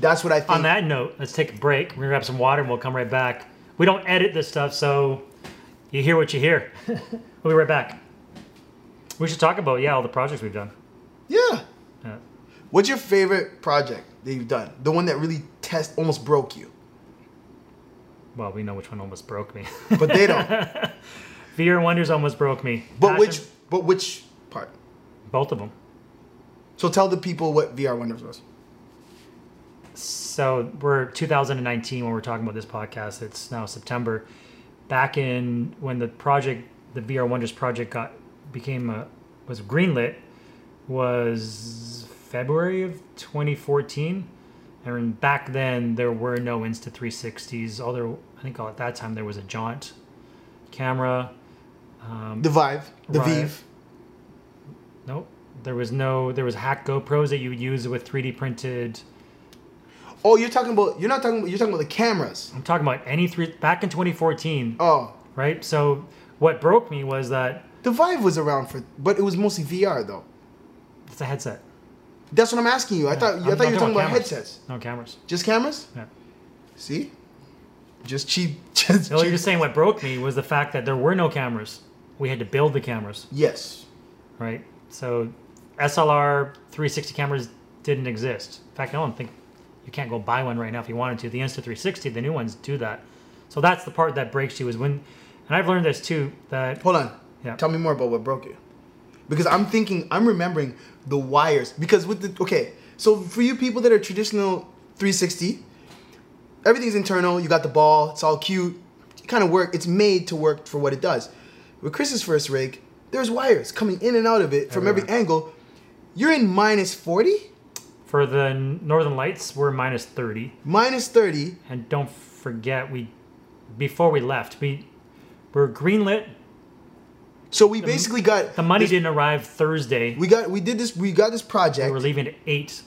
that's what i think On that note, let's take a break. We're gonna grab some water and we'll come right back. We don't edit this stuff, so you hear what you hear. we'll be right back. We should talk about yeah all the projects we've done. yeah Yeah. What's your favorite project that you've done? The one that really test almost broke you, Well, we know which one almost broke me. but they don't. VR Wonders almost broke me. but Passion- which, but which part? Both of them. So tell the people what VR Wonders was. So we're 2019 when we're talking about this podcast. It's now September. Back in when the project, the VR Wonders project, got became a was greenlit, was February of 2014, and back then there were no Insta 360s. Although I think at that time there was a Jaunt camera. Um, The Vive, the. Vive. nope, there was no. There was hack GoPros that you would use with 3D printed. Oh, you're talking about. You're not talking. about You're talking about the cameras. I'm talking about any three back in 2014. Oh, right? So what broke me was that the Vive was around for, but it was mostly VR though. it's a headset, That's what I'm asking you. I thought. I I'm- thought I'm you were talking about about headsets. no cameras. Just cameras. Yeah. See. Just cheap. Just No, you're just saying what broke me was the fact that there were no cameras. We had to build the cameras, Yes. right? So SLR 360 cameras didn't exist. In fact, I don't think you can't go buy one right now if you wanted to. The Insta 360, the new ones do that. So that's the part that breaks you is when, and I've learned this too that Hold on. Yeah. Tell me more about what broke you. Because I'm thinking, I'm remembering the wires. Because with the, okay, so for you people that are traditional 360, everything's internal. You got the ball, it's all cute. It kind of work, it's made to work for what it does. With Chris's first rig, there's wires coming in and out of it from every angle. You're in minus 40, for the Northern Lights we're minus 30. minus 30. And don't forget, we before we left, we were greenlit. So we basically got The money this- didn't arrive Thursday. We got we did this we got this project. We were leaving at eight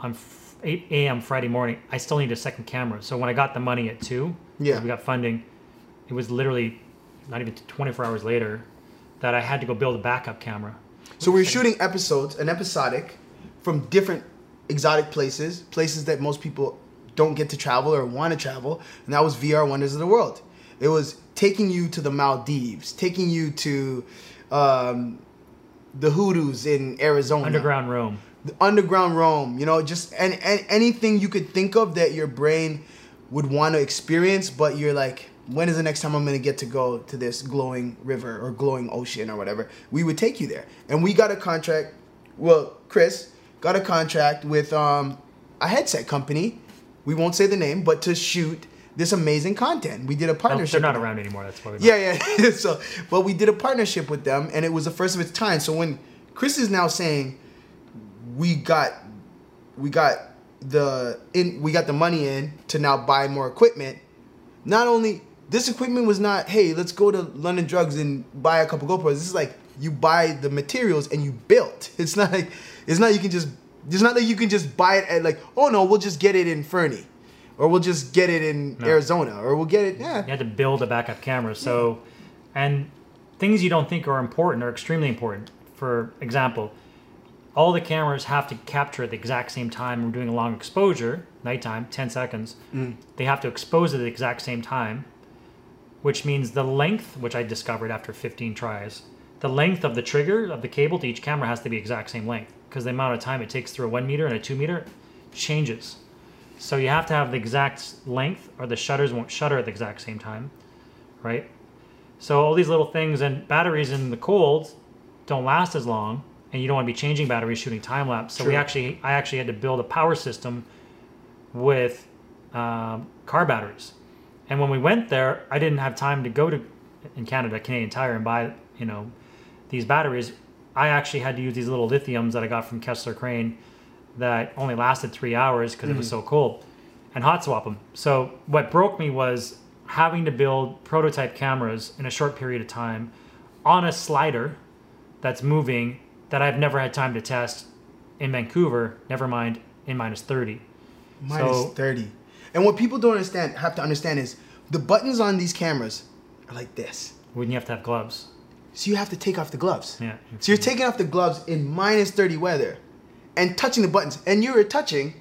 on f- eight a.m. Friday morning. I still need a second camera, so when I got the money at two, Yeah. we got funding. It was literally not even 24 hours later that I had to go build a backup camera. So we we're shooting episodes, an episodic, from different exotic places, places that most people don't get to travel or want to travel, and that was VR Wonders of the World. It was taking you to the Maldives, taking you to um, the Hoodoos in Arizona, Underground Rome. the underground Rome. You know, just and, and anything you could think of that your brain would want to experience, but you're like, when is the next time I'm gonna get to go to this glowing river or glowing ocean or whatever? We would take you there, and we got a contract. Well, Chris got a contract with um, a headset company. We won't say the name, but to shoot this amazing content. We did a No, partnership. they're not around anymore. That's. We Yeah, yeah. so, but we did a partnership with them, and it was the first of its kind. So when Chris is now saying we got, we got the in, we got the money in to now buy more equipment. Not only this equipment was not, hey, let's go to London Drugs and buy a couple GoPros. This is like you buy the materials and you built. It's not like it's not you can just. It's not that you can just buy it at like, oh no, we'll just get it in Fernie, or we'll just get it in No. Arizona, or we'll get it. Yeah, You had to build a backup camera. So, and things you don't think are important are extremely important. For example, all the cameras have to capture at the exact same time. We're doing a long exposure, nighttime, 10 seconds. Mm. They have to expose at the exact same time, which means the length, which I discovered after 15 tries, the length of the trigger of the cable to each camera has to be exact same length because the amount of time it takes through a one meter and a two meter changes. So you have to have the exact length, or the shutters won't shutter at the exact same time, right? So all these little things and batteries in the cold don't last as long, and you don't want to be changing batteries shooting time lapse. So we actually, I actually had to build a power system with um, car batteries. And when we went there, I didn't have time to go to in Canada, Canadian Tire, and buy you know these batteries. I actually had to use these little lithiums that I got from Kessler Crane that only lasted three hours because it was mm. so cold, and hot swap them. So what broke me was having to build prototype cameras in a short period of time on a slider that's moving that I've never had time to test in Vancouver. Never mind in minus thirty. Minus So- 30. And what people don't understand, have to understand is the buttons on these cameras are like this. Wouldn't you have to have gloves? So you have to take off the gloves. Yeah. So you're taking off the gloves in minus 30 weather and touching the buttons. And you're touching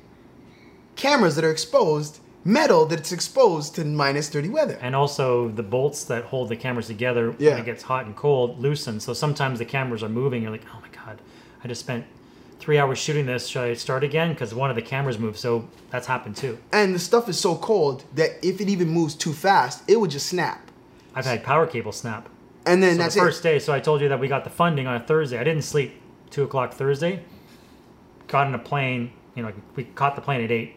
cameras that are exposed, metal that's exposed to minus 30 weather. And also the bolts that hold the cameras together Yeah. when it gets hot and cold loosen. So sometimes the cameras are moving. You're like, oh my god, I just spent three hours shooting this. Should I start again? Because one of the cameras moved. So that's happened too. And the stuff is so cold that if it even moves too fast, it would just snap. I've had power cable snap. And then So that's the first it. day, so I told you that we got the funding on a Thursday. I didn't sleep two o'clock Thursday. Got in a plane, you know, we caught the plane at eight.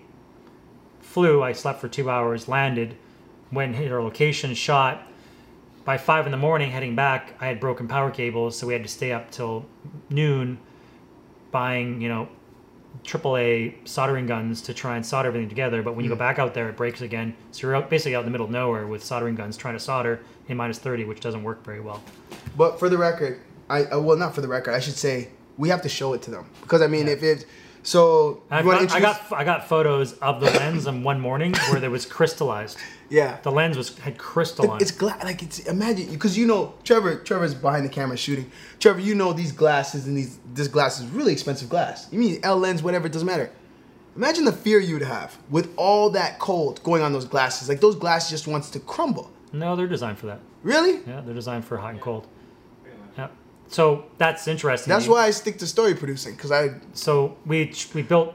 Flew, I slept for two hours, landed, went and hit our location, shot. By five in the morning, heading back, I had broken power cables, so we had to stay up till noon, buying, you know, AAA soldering guns to try and solder everything together. But when you go back out there, it breaks again. So you're out, basically out in the middle of nowhere with soldering guns trying to solder in minus 30, which doesn't work very well. But for the record, I uh, well not for the record, I should say we have to show it to them because I mean if it so I got, I got I got photos of the lens on one morning where there was crystallized. yeah. The lens was had crystal on it's glass like it's imagine because you know Trevor Trevor's behind the camera shooting. Trevor you know these glasses and these this glass is really expensive glass. You mean L lens whatever it doesn't matter. Imagine the fear you would have with all that cold going on those glasses. Like those glasses just wants to crumble. No, they're designed for that. really? Yeah, they're designed for hot and cold. Yeah. So that's interesting. that's You- why I stick to story producing because I So we we built,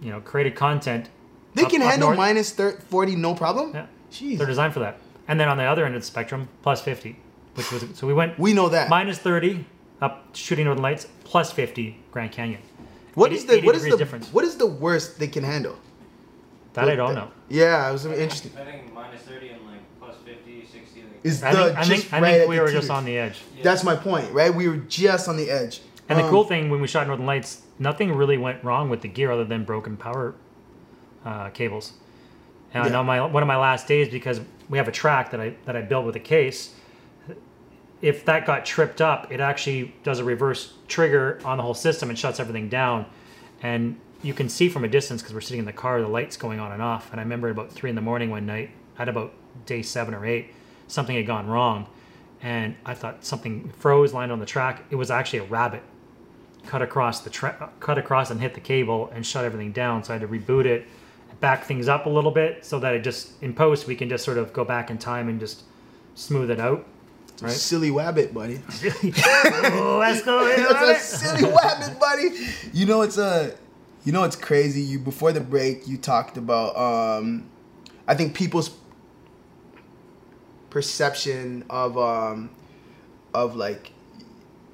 you know, created content. they up- can up handle north. minus thir- 40 no problem Yeah. Jeez. They're designed for that. And then on the other end of the spectrum, plus 50, which was so we went we know that minus 30 up shooting Northern Lights, plus 50 Grand Canyon. What 80 is the what is the difference. what is the worst they can handle? That I don't know. Yeah, it was interesting. I think minus 30 and like plus 50, 60. Like, Is I the think, I just think, I right think we the were just on the edge. That's my point, right? We were just on the edge. And the Um, cool thing when we shot Northern Lights, nothing really went wrong with the gear other than broken power uh, cables. And Yeah. on my one of my last days, because we have a track that I that I built with a case. If that got tripped up, it actually does a reverse trigger on the whole system and shuts everything down. And you can see from a distance because we're sitting in the car, the lights going on and off. And I remember about three in the morning one night, at about day seven or eight, something had gone wrong, and I thought something froze, landed on the track. It was actually a rabbit cut across the tra- cut across and hit the cable and shut everything down. So I had to reboot it, back things up a little bit so that it just in post we can just sort of go back in time and just smooth it out. Right? Silly wabbit, buddy. oh, let's go. That's a silly wabbit, buddy. You know it's a, you know it's crazy. You before the break, you talked about. um I think people's perception of um of like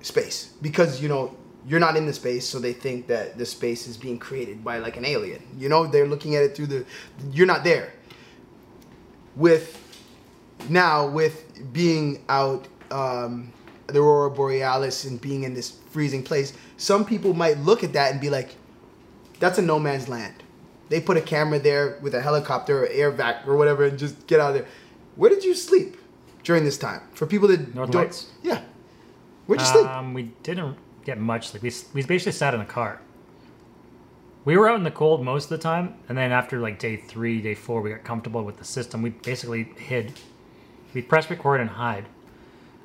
space. Because you know you're not in the space so they think that the space is being created by like an alien. You know they're looking at it through the you're not there. With now with being out um, the aurora borealis and being in this freezing place some people might look at that and be like that's a no man's land. They put a camera there with a helicopter or air vac or whatever and just get out of there where did you sleep during this time for people that Northern don't Lights? yeah where'd you sleep Um, we didn't get much sleep. We, we basically sat in a car. We were out in the cold most of the time, and then after like day three, day four, we got comfortable with the system. We basically hid. We press record and hide.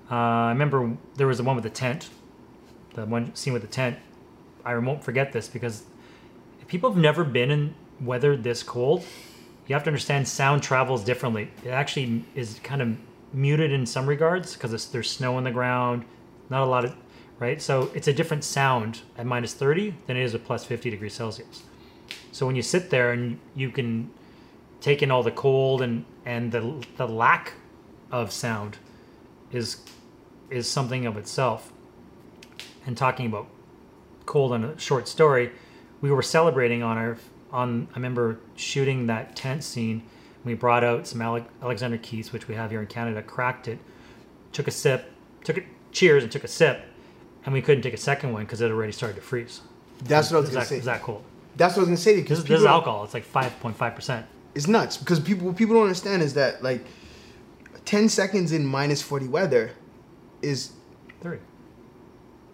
Uh, I remember there was the one with the tent, the one scene with the tent. I won't forget this because if people have never been in weather this cold, you have to understand sound travels differently. It actually is kind of muted in some regards because there's snow on the ground, not a lot of, right? So it's a different sound at minus 30 than it is at plus 50 degrees Celsius. So when you sit there and you can take in all the cold and and the the lack of sound is is something of itself. And talking about cold on a short story, we were celebrating on our on I remember shooting that tent scene. We brought out some Ale- Alexander Keiths, which we have here in Canada, cracked it, took a sip, took a cheers and took a sip, and we couldn't take a second one because it already started to freeze. That's what I was gonna that, say. is that cold? That's what I was gonna say This, because is- this is alcohol. It's like five point five percent. It's nuts because people what people don't understand is that like ten seconds in minus forty weather is Thirty.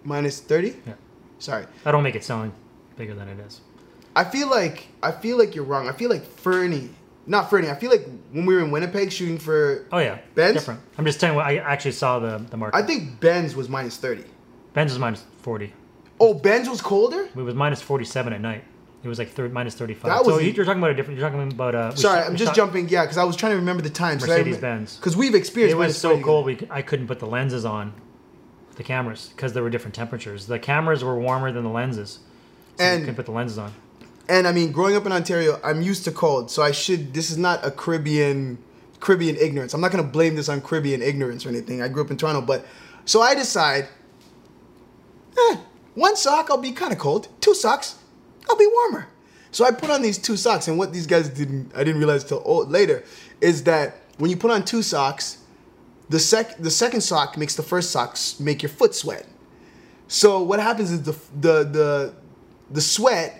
minus thirty. Yeah. Sorry. I don't make it sound bigger than it is. I feel like I feel like you're wrong. I feel like Fernie, not Fernie. I feel like when we were in Winnipeg shooting for, Oh yeah, Ben's? different. I'm just telling you. what I actually saw the the market. I think Ben's was minus thirty. Ben's was minus forty. Oh, Ben's was colder. It was minus forty seven at night. It was like thir- minus thirty five. That was So the- you're talking about a different. You're talking about uh. Sorry, I'm just shot jumping. Yeah, because I was trying to remember the time. Mercedes-Benz. Because we've experienced. It was so 40 cold we I couldn't put the lenses on, the cameras because there were different temperatures. The cameras were warmer than the lenses, so And- you couldn't put the lenses on. And I mean, growing up in Ontario, I'm used to cold, so I should. This is not a Caribbean Caribbean ignorance. I'm not gonna blame this on Caribbean ignorance or anything. I grew up in Toronto, but so I decide, eh, one sock I'll be kind of cold. Two socks, I'll be warmer. So I put on these two socks, and what these guys didn't, I didn't realize till later, is that when you put on two socks, the sec the second sock makes the first socks make your foot sweat. So what happens is the the the the sweat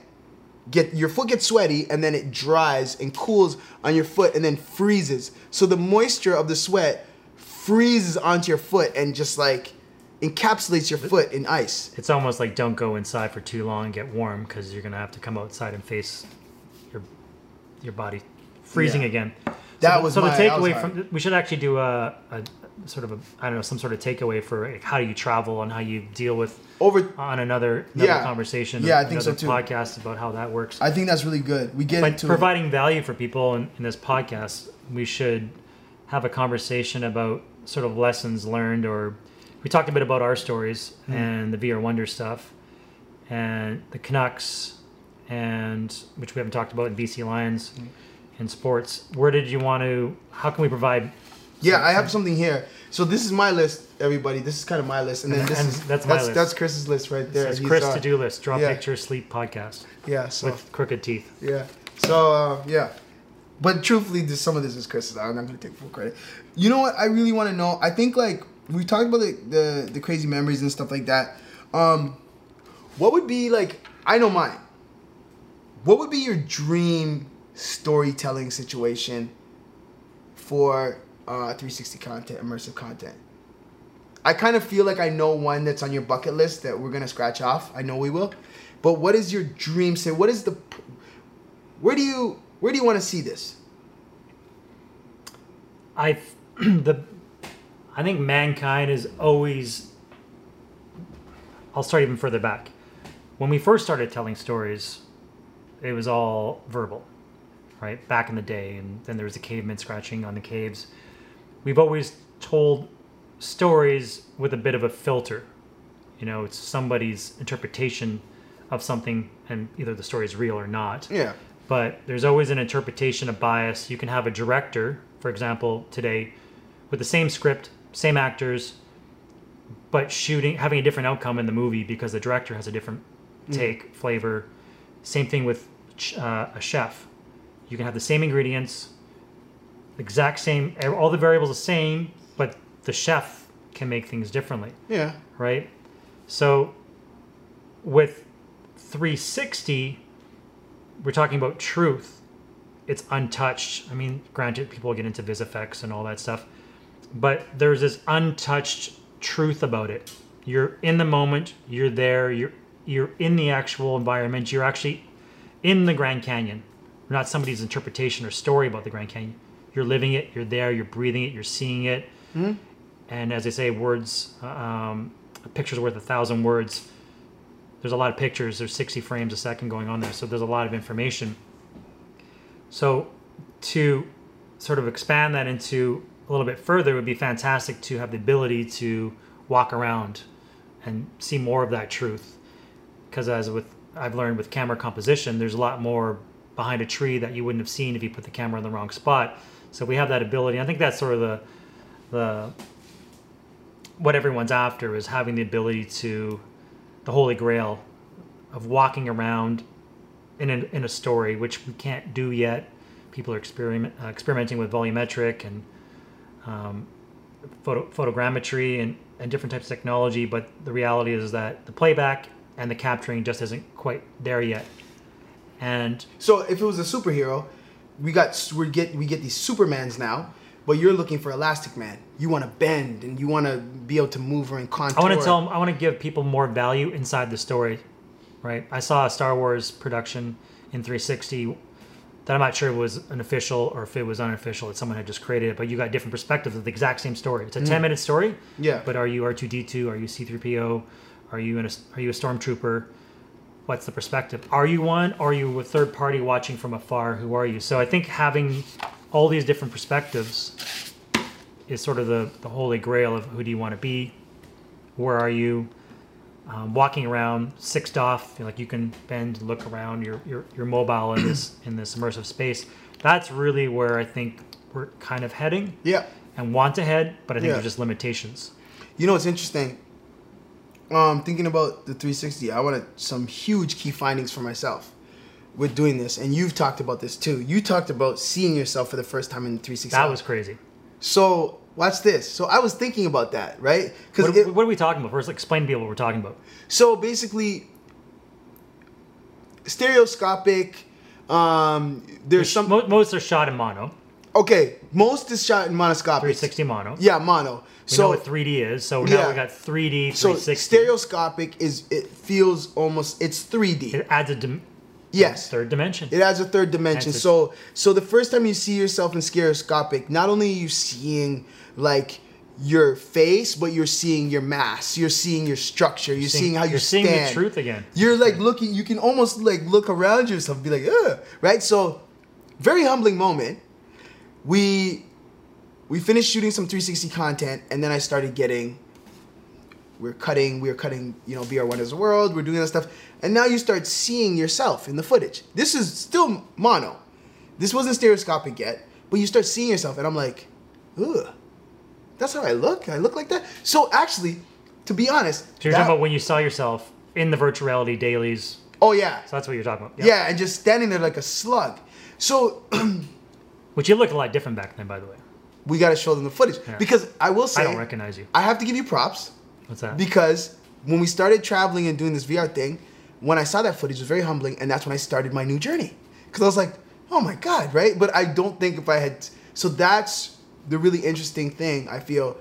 get your foot gets sweaty and then it dries and cools on your foot and then freezes. So the moisture of the sweat freezes onto your foot and just like encapsulates your foot in ice. It's almost like don't go inside for too long and get warm because you're gonna have to come outside and face your your body freezing Yeah. again. That so, the- was so my- the takeaway from we should actually do a, a sort of a I don't know some sort of takeaway for like, how do you travel and how you deal with Over on another another Yeah. conversation. Yeah, I think so another too. Podcast about how that works. I think that's really good. We get into providing value for people in, in this podcast, we should have a conversation about sort of lessons learned or we talked a bit about our stories Hmm. and the VR Wonder stuff and the Canucks and which we haven't talked about in BC Lions Hmm. in sports. Where did you want to how can we provide Yeah, I have something here. So this is my list, everybody. This is kind of my list, and then this And is that's my that's, list. that's Chris's list right there. it's Chris uh, to do list, draw yeah. picture, sleep podcast Yeah, so with crooked teeth. Yeah. So uh, yeah, but truthfully, this, some of this is Chris's. I'm not gonna take full credit. You know what? I really want to know. I think like we talked about the, the the crazy memories and stuff like that. Um, what would be like? I know mine. What would be your dream storytelling situation for uh, 360 content, immersive content? I kind of feel like I know one that's on your bucket list that we're gonna scratch off. I know we will. But what is your dream? Say, what is the? Where do you where do you want to see this? I the I think mankind is always I'll start even further back. When we first started telling stories, it was all verbal, right? Back in the day, and then there was the cavemen scratching on the caves. We've always told stories with a bit of a filter. You know, it's somebody's interpretation of something, and either the story is real or not Yeah. but there's always an interpretation of bias. You can have a director, for example, today with the same script, same actors, but shooting having a different outcome in the movie because the director has a different take, flavor. Same thing with uh, a chef. You can have the same ingredients, exact same, all the variables the same, but the chef can make things differently Yeah. right? So with 360, we're talking about truth. It's untouched. I mean, granted, people get into VisFX and all that stuff, but there's this untouched truth about it. You're in the moment. You're there. You're you're in the actual environment. You're actually in the Grand Canyon. Not somebody's interpretation or story about the Grand Canyon. You're living it. You're there. You're breathing it. You're seeing it. And as they say, words, um, a picture's worth a thousand words. there's a lot of pictures. There's 60 frames a second going on there, so there's a lot of information. So to sort of expand that into a little bit further, it would be fantastic to have the ability to walk around and see more of that truth. Because as with I've learned with camera composition, there's a lot more behind a tree that you wouldn't have seen if you put the camera in the wrong spot. So we have that ability. I think that's sort of the the what everyone's after is having the ability to the holy grail of walking around in a, in a story, which we can't do yet. People are experiment, uh, experimenting with volumetric and um, photo, photogrammetry and, and different types of technology, but the reality is that the playback and the capturing just isn't quite there yet. And So if it was a superhero, we got we get we get these Supermans now, but you're looking for Elastic Man. You want to bend and you want to be able to move in contour. I want to tell 'em- I want to give people more value inside the story, right? I saw a Star Wars production in 360 that I'm not sure was an official or if it was unofficial that someone had just created it, but you got different perspectives of the exact same story. It's a mm. 10 minute story. Yeah. But are you R2D2? Are you C3PO? Are you in a, are you a stormtrooper? What's the perspective? Are you one? Or are you a third party watching from afar? Who are you? So I think having all these different perspectives is sort of the, the holy grail of who do you want to be? Where are you? Um, walking around six DoF, like you can bend, look around. You're you're, you're mobile in this in this immersive space. That's really where I think we're kind of heading Yeah. and want to head, but I think Yeah. there's just limitations. You know what's interesting? Um, thinking about the 360, I wanted some huge key findings for myself with doing this, and you've talked about this too. You talked about seeing yourself for the first time in the 360. That was crazy. so. Watch this. So I was thinking about that, right? Because what are we talking about? First, explain to people what we're talking about. so basically, stereoscopic. Um, there's some most are shot in mono, okay. Most is shot in monoscopic. 360 mono. Yeah, mono. We know so what 3D is, so now Yeah. we got 3D, so stereoscopic is it feels almost it's 3D. It adds a dim- yes. third dimension. It adds a third dimension. So so the first time you see yourself in stereoscopic, not only are you seeing like your face, but you're seeing your mass. You're seeing your structure. You're, seeing, how you you're seeing the truth again. You're like looking. You can almost like look around yourself, and be like, Ugh, right? So, very humbling moment. We we finished shooting some 360 content, and then I started getting. We're cutting. We're cutting. You know, VR Wonders World. We're doing that stuff, and now you start seeing yourself in the footage. This is still mono. This wasn't stereoscopic yet, but you start seeing yourself, and I'm like, ugh. That's how I look. I look like that. So actually, to be honest, So you're that- talking about when you saw yourself in the virtual reality dailies. oh yeah, So that's what you're talking about. Yeah, and just standing there like a slug. So Which you look a lot different back then, by the way. We got to show them the footage Yeah. because I will say I don't recognize you. I have to give you props What's that? because when we started traveling and doing this VR thing, when I saw that footage, it was very humbling, and that's when I started my new journey. Because I was like, oh my god, right? But I don't think if I had, so that's the really interesting thing. I feel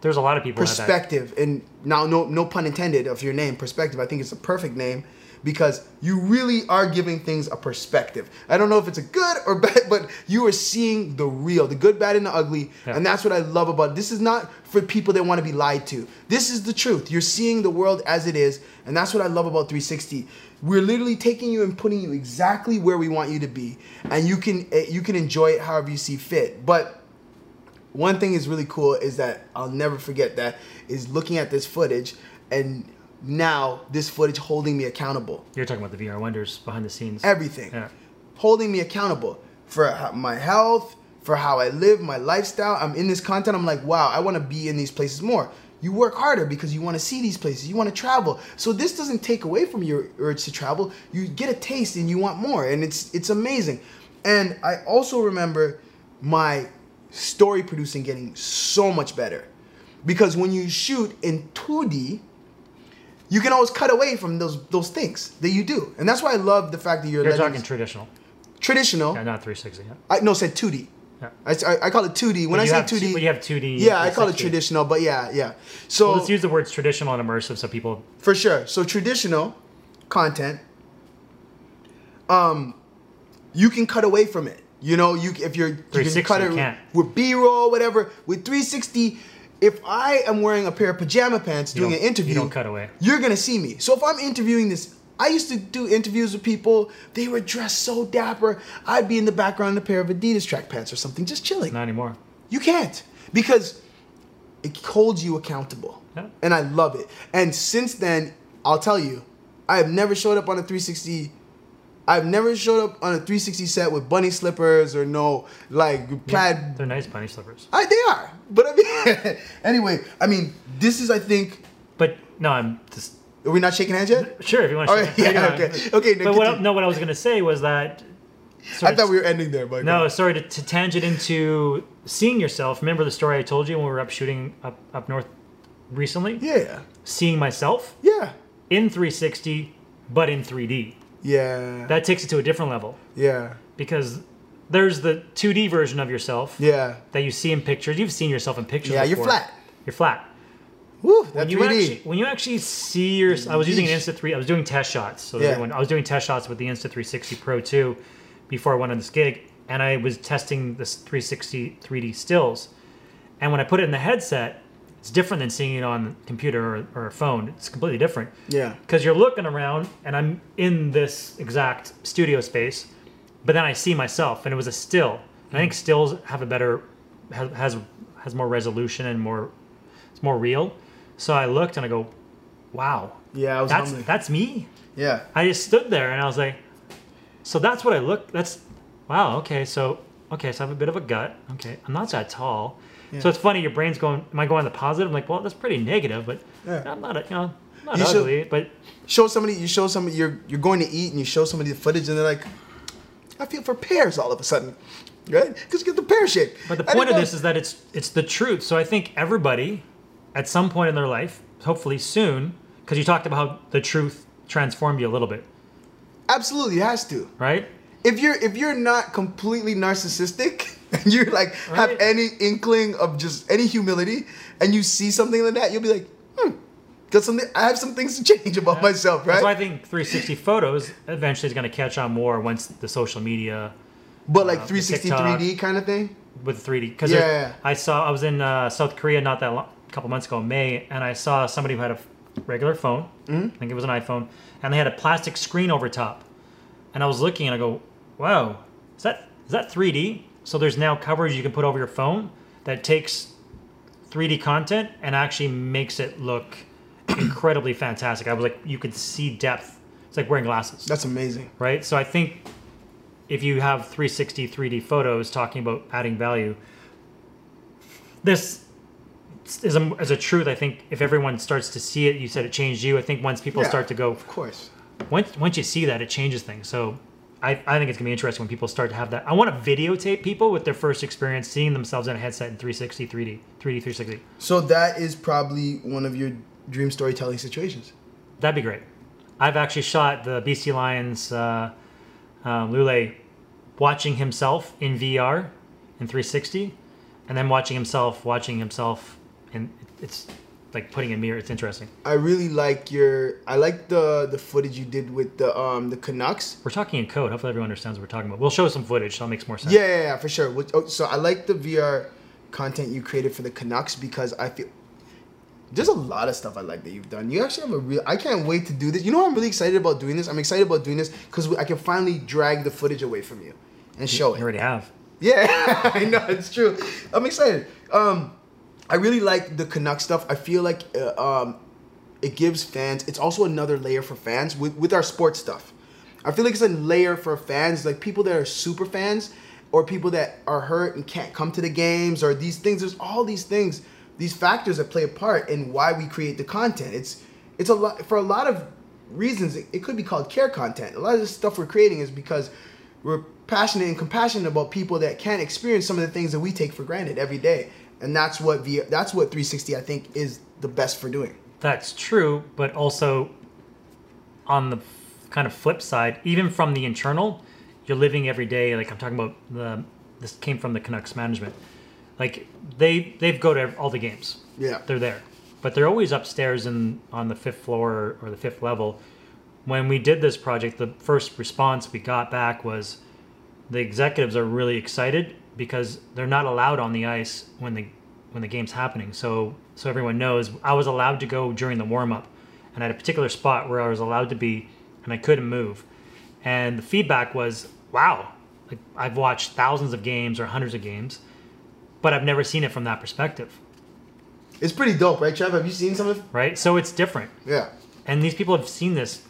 There's a lot of people perspective, and now no no pun intended of your name, perspective. I think it's a perfect name because you really are giving things a perspective. I don't know if it's a good or bad, but you are seeing the real, the good, bad, and the ugly, Yeah. and that's what I love about it. This is not for people that want to be lied to. This is the truth. You're seeing the world as it is, and that's what I love about 360. We're literally taking you and putting you exactly where we want you to be, and you can eh, you can enjoy it however you see fit. But one thing is really cool is that I'll never forget that is looking at this footage and now this footage holding me accountable. You're talking about the VR wonders behind the scenes. Everything. Yeah. Holding me accountable for my health, for how I live, my lifestyle. I'm in this content. I'm like, wow, I want to be in these places more. You work harder because you want to see these places. You want to travel. So this doesn't take away from your urge to travel. You get a taste and you want more, and it's it's amazing. And I also remember my story producing getting so much better because when you shoot in 2D, you can always cut away from those those things that you do, and that's why I love the fact that you're, You're talking traditional. traditional. Yeah, not 360. Yeah. I no said 2D. Yeah. I, I, I call it 2D. When I say have two- 2D, but you have 2D. yeah, I call it traditional, but yeah, yeah. So Well, let's use the words traditional and immersive so people. for sure. So traditional content, um, you can cut away from it. You know, you if you're you can 360 cut it you can't. with B-roll, whatever. With 360, if I am wearing a pair of pajama pants You doing an interview, You don't cut away. you're gonna see me. So if I'm interviewing this, I used to do interviews with people. They were dressed so dapper. I'd be in the background in a pair of Adidas track pants or something, just chilling. Not anymore. You can't because it holds you accountable, Yeah. and I love it. And since then, I'll tell you, I have never showed up on a 360. I've never showed up on a 360 set with bunny slippers or no like plaid They're nice bunny slippers. I, they are. But I mean, anyway, I mean, this is, I think, But no, I'm just are we not shaking hands yet? sure if you want to. All right, yeah, okay. Okay, no, But what, no, what I was gonna say was that. I thought we were ending there, but No, sorry to, to tangent into seeing yourself. Remember the story I told you when we were up shooting up up north recently? Yeah. Seeing myself Yeah. in 360, but in 3D. Yeah. That takes it to a different level yeah. because there's the 2D version of yourself Yeah. that you see in pictures. You've seen yourself in pictures. Yeah, you're flat. You're flat. Woo, When you 3D. actually when you actually see your, I was using an Insta three. I was doing test shots. So Yeah. everyone, I was doing test shots with the Insta 360 Pro 2 before I went on this gig, and I was testing this 360 3D stills. And when I put it in the headset, it's different than seeing it on computer or, or a phone. It's completely different yeah. because you're looking around, and I'm in this exact studio space, but then I see myself, and it was a still. And I think mm. stills have a better has has, has more resolution and more it's more real. So I looked and I go, wow, Yeah, I was that's humbling. that's me. Yeah. I just stood there and I was like, so that's what I look. That's wow. Okay, so okay, so I have a bit of a gut. Okay, I'm not that tall. So it's funny. Your brain's going. Am I going the positive? I'm like, well, that's pretty negative, but Yeah. I'm not. A, you know, I'm not You ugly, but Show somebody, you show somebody, you're, you're going to eat and you show somebody the footage and they're like, I feel for pears all of a sudden. Right? Because you get the pear shape. But the point of know- this is that it's it's the truth. So I think everybody, at some point in their life, hopefully soon, because you talked about how the truth transformed you a little bit, Absolutely, it has to. right? If you're if you're not completely narcissistic and you're like have any inkling of just any humility and you see something like that you'll be like hmm got something i have some things to change about myself That's why I think 360 photos eventually is going to catch on more once the social media but like uh, 360 TikTok. 3d kind of thing with 3D. Because Yeah, yeah. I saw I was in uh, South Korea not that long, a couple months ago, in May, and I saw somebody who had a regular phone. Mm-hmm. I think it was an iPhone, and they had a plastic screen over top. And I was looking, and I go, "Wow, is that is that 3D?" So there's now coverage you can put over your phone that takes 3D content and actually makes it look incredibly fantastic. I was like, you could see depth. It's like wearing glasses that's amazing right? So I think if you have 360 3D photos talking about adding value, this is a, is a truth. I think if everyone starts to see it, you said it changed you. I think once people Yeah. start to go, of course once once you see that, it changes things. So I, I think it's gonna be interesting when people start to have that. I want to videotape people with their first experience seeing themselves in a headset in 360 3D 3D 360. so that is probably one of your dream storytelling situations That'd be great. I've actually shot the BC Lions uh, um, Lulay watching himself in VR in 360, and then watching himself watching himself, and it's like putting a mirror. It's interesting. i really like your i like the the footage you did with the um the canucks We're talking in code. Hopefully, everyone understands what we're talking about. We'll show some footage, so that makes more sense. Yeah, yeah, yeah, for sure. Which- oh, So I like the VR content you created for the Canucks because I feel there's a lot of stuff I like that you've done. You actually have a real. I can't wait to do this. You know, what I'm really excited about doing this. I'm excited about doing this because I can finally drag the footage away from you and show You it. already have. Yeah, I know it's true. I'm excited. Um, I really like the Canuck stuff. I feel like uh, um, it gives fans. It's also another layer for fans with with our sports stuff. I feel like it's a layer for fans, like people that are super fans, or people that are hurt and can't come to the games, or these things. There's all these things, these factors that play a part in why we create the content. It's it's a lot for a lot of reasons. It, it could be called care content. A lot of the stuff we're creating is because we're passionate and compassionate about people that can't experience some of the things that we take for granted every day, and that's what v, that's what 360 I think is the best for doing. That's true, but also on the kind of flip side, even from the internal, you're living every day. Like I'm talking about the this came from the Canucks management. Like they they've go to all the games. Yeah. they're there, but they're always upstairs and on the fifth floor or the fifth level. When we did this project, the first response we got back was the executives are really excited because they're not allowed on the ice when the when the game's happening. So so everyone knows, I was allowed to go during the warm up, and I had a particular spot where I was allowed to be, and I couldn't move. And the feedback was, "Wow, like I've watched thousands of games or hundreds of games, but I've never seen it from that perspective." It's pretty dope, right, Trev? Have you seen some of? Right? So it's different. Yeah. and these people have seen this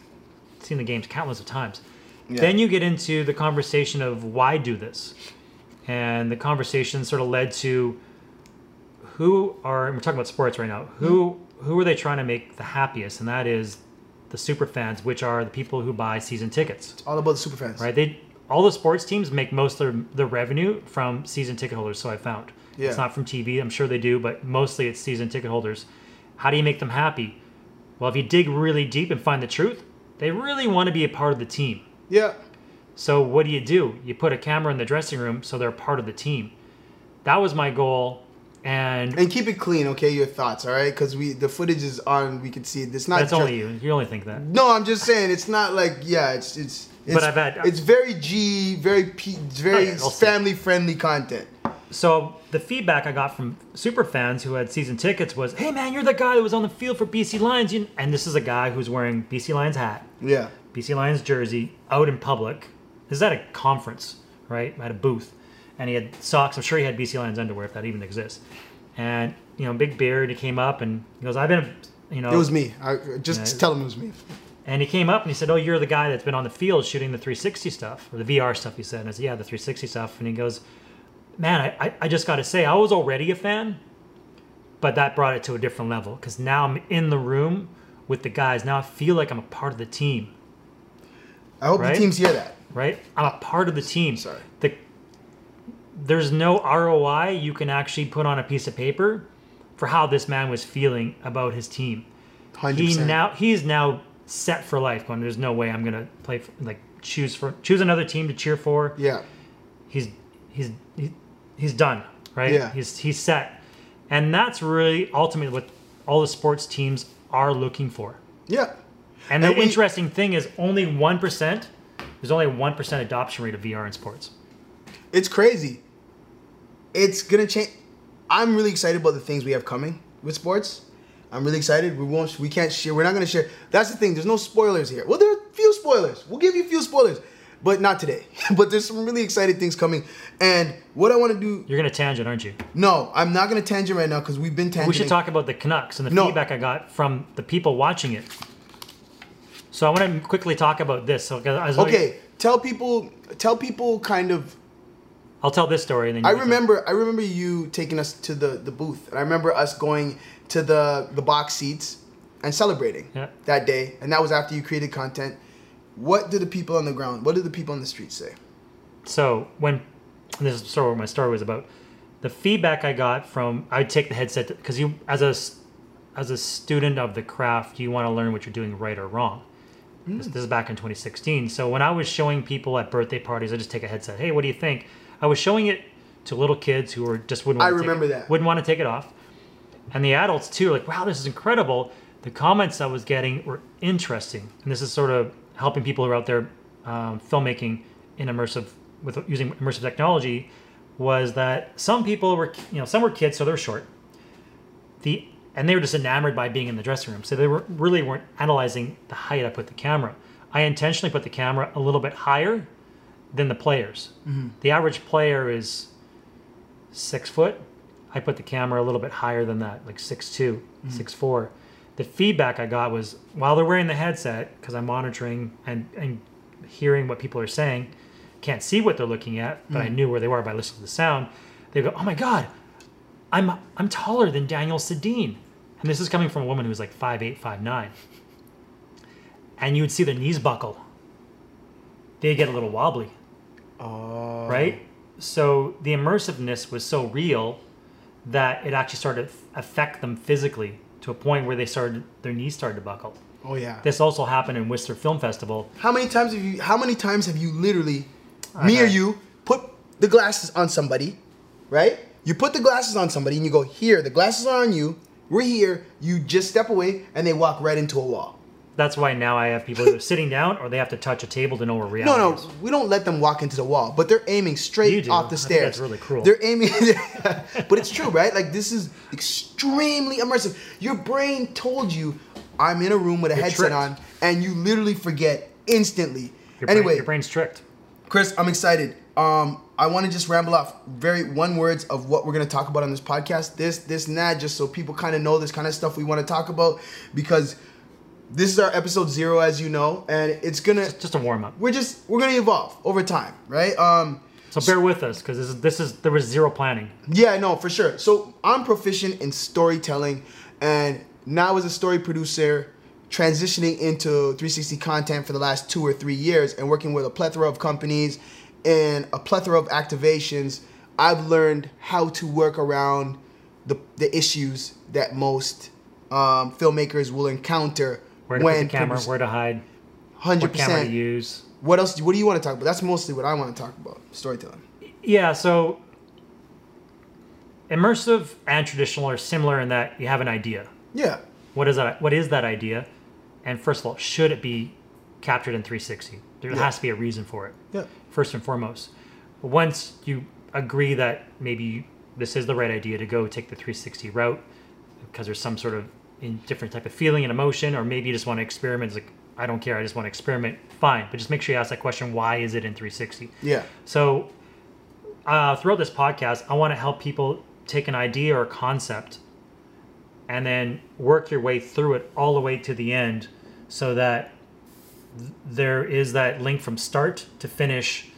seen the games countless of times Yeah. then you get into the conversation of why do this and the conversation sort of led to who are and we're talking about sports right now who mm-hmm. who are they trying to make the happiest? And that is the super fans which are the people who buy season tickets. It's All about the super fans. right? They all the sports teams make most of their, their revenue from season ticket holders so i found. Yeah. it's not from tv i'm sure they do but mostly it's season ticket holders. How do you make them happy? Well if you dig really deep and find the truth they really want to be a part of the team. Yeah. So what do you do you put a camera in the dressing room so they're part of the team that was my goal and And keep it clean, okay? Your thoughts, all right? Because we the footage is on. We can see it. It's not. that's just- only you you only think that No, I'm just saying it's not like yeah. It's it's. it's But I've had- uh, it's very G, very P, very Oh, yeah, I'll see. family friendly content. So the feedback I got from super fans who had season tickets was, "Hey man, you're the guy that was on the field for BC Lions," You- and this is a guy who's wearing BC Lions hat, Yeah. BC Lions jersey, out in public. This is at a conference, right? At a booth, and he had socks. I'm sure he had BC Lions underwear if that even exists. And you know, big beard. He came up and he goes, "I've been, you know, It was me. I, just Yeah. tell him it was me. and he came up and he said, "Oh, you're the guy that's been on the field shooting the 360 stuff or the VR stuff." He said, and I said, "Yeah, the 360 stuff." And he goes, "Man, I, I, I just got to say, I was already a fan, but that brought it to a different level because now I'm in the room with the guys. Now I feel like I'm a part of the team, I hope Right? the teams hear that. Right? I'm a part of the team. Sorry. The, there's no ROI you can actually put on a piece of paper for how this man was feeling about his team." Hundred he percent. now he's now set for life. Going, there's no way I'm gonna play for, like choose for choose another team to cheer for. Yeah. He's he's he, he's done, right? Yeah. He's he's set, and that's really ultimately what all the sports teams are looking for. Yeah. And the And we- interesting thing is, only one percent. There's only a one percent adoption rate of VR in sports. It's crazy. It's gonna change. I'm really excited about the things we have coming with sports. I'm really excited. We won't. We can't share. We're not gonna share. That's the thing. There's no spoilers here. Well, there are a few spoilers. We'll give you a few spoilers, but not today. but there's some really exciting things coming. And what I want to do. You're gonna tangent, aren't you? No, I'm not gonna tangent right now because we've been tangent. We should talk about the Canucks and the No. feedback I got from the people watching it. So I want to quickly talk about this. So, 'cause I was looking- Okay, tell people. Tell people kind of I'll tell this story. And then you I remember I remember you taking us to the, the booth and I remember us going to the, the box seats and celebrating Yeah. that day and that was after you created content. What did the people on the ground what did the people on the street say? So when and this is sort of what my story was about, the feedback I got from I'd take the headset because you as a as a student of the craft, you want to learn what you're doing right or wrong. This, this is back in 2016. So when I was showing people at birthday parties, I just take a headset. Hey, what do you think? I was showing it to little kids who were just wouldn't. I Want to remember take, that. Wouldn't want to take it off, and the adults too. Like, wow, this is incredible. The comments I was getting were interesting, and this is sort of helping people who are out there um, filmmaking in immersive with using immersive technology. Was that some people were, you know, some were kids, so they're short. The and they were just enamored by being in the dressing room, so they were really weren't analyzing the height I put the camera. I intentionally put the camera a little bit higher than the players. Mm-hmm. The average player is six foot. I put the camera a little bit higher than that, like six two, mm-hmm. six four. The feedback I got was while they're wearing the headset, because I'm monitoring and, and hearing what people are saying, can't see what they're looking at, but I mm-hmm. knew where they were by listening to the sound. They go, "Oh my god, I'm I'm taller than Daniel Sedin," and this is coming from a woman who's like five eight, five nine. And you would see their knees buckle. They get a little wobbly Oh. right? So the immersiveness was so real that it actually started to affect them physically to a point where they started their knees started to buckle. Oh yeah. This also happened in Whistler Film Festival. How many times have you how many times have you literally me or you put the glasses on somebody, right? You put the glasses on somebody and you go, "Here, the glasses are on you. We're here." You just step away and they walk right into a wall. that's why now I have people either sitting down or they have to touch a table to know where No, reality no, is. we don't let them walk into the wall, but they're aiming straight off the I stairs. that's really cruel. They're aiming, but it's true, right? Like this is extremely immersive. Your brain told you, "I'm in a room with a You're headset tricked. on," and you literally forget instantly. Your brain, anyway, your brain's tricked. Chris, I'm excited. Um, I want to just ramble off very one words of what we're gonna talk about on this podcast. This, this, and that, just so people kind of know this kind of stuff we want to talk about because this is our episode zero, as you know, and it's gonna. Just a warm up. We're just we're gonna evolve over time, right? Um, So bear with us because this is this is there was zero planning. yeah, no, for sure. So I'm proficient in storytelling, and now as a story producer, transitioning into 360 content for the last two or three years, and working with a plethora of companies and a plethora of activations, I've learned how to work around the the issues that most um, filmmakers will encounter Where to when put the camera, where to hide, Hundred what camera to percent. use. What else? What do you want to talk about? That's mostly what I want to talk about. Storytelling. Yeah, so immersive and traditional are similar in that you have an idea. Yeah. What is that? What is that idea? And first of all, should it be captured in 360? There Yeah. has to be a reason for it. Yeah. First and foremost. Once you agree that maybe this is the right idea to go take the 360 route because there's some sort of in different type of feeling and emotion, or maybe you just want to experiment. It's like I don't care, I just want to experiment. Fine, but just make sure you ask that question: Why is it in 360? Yeah. So, uh, throughout this podcast, I want to help people take an idea or concept and then work your way through it all the way to the end so that th- there is that link from start to finish,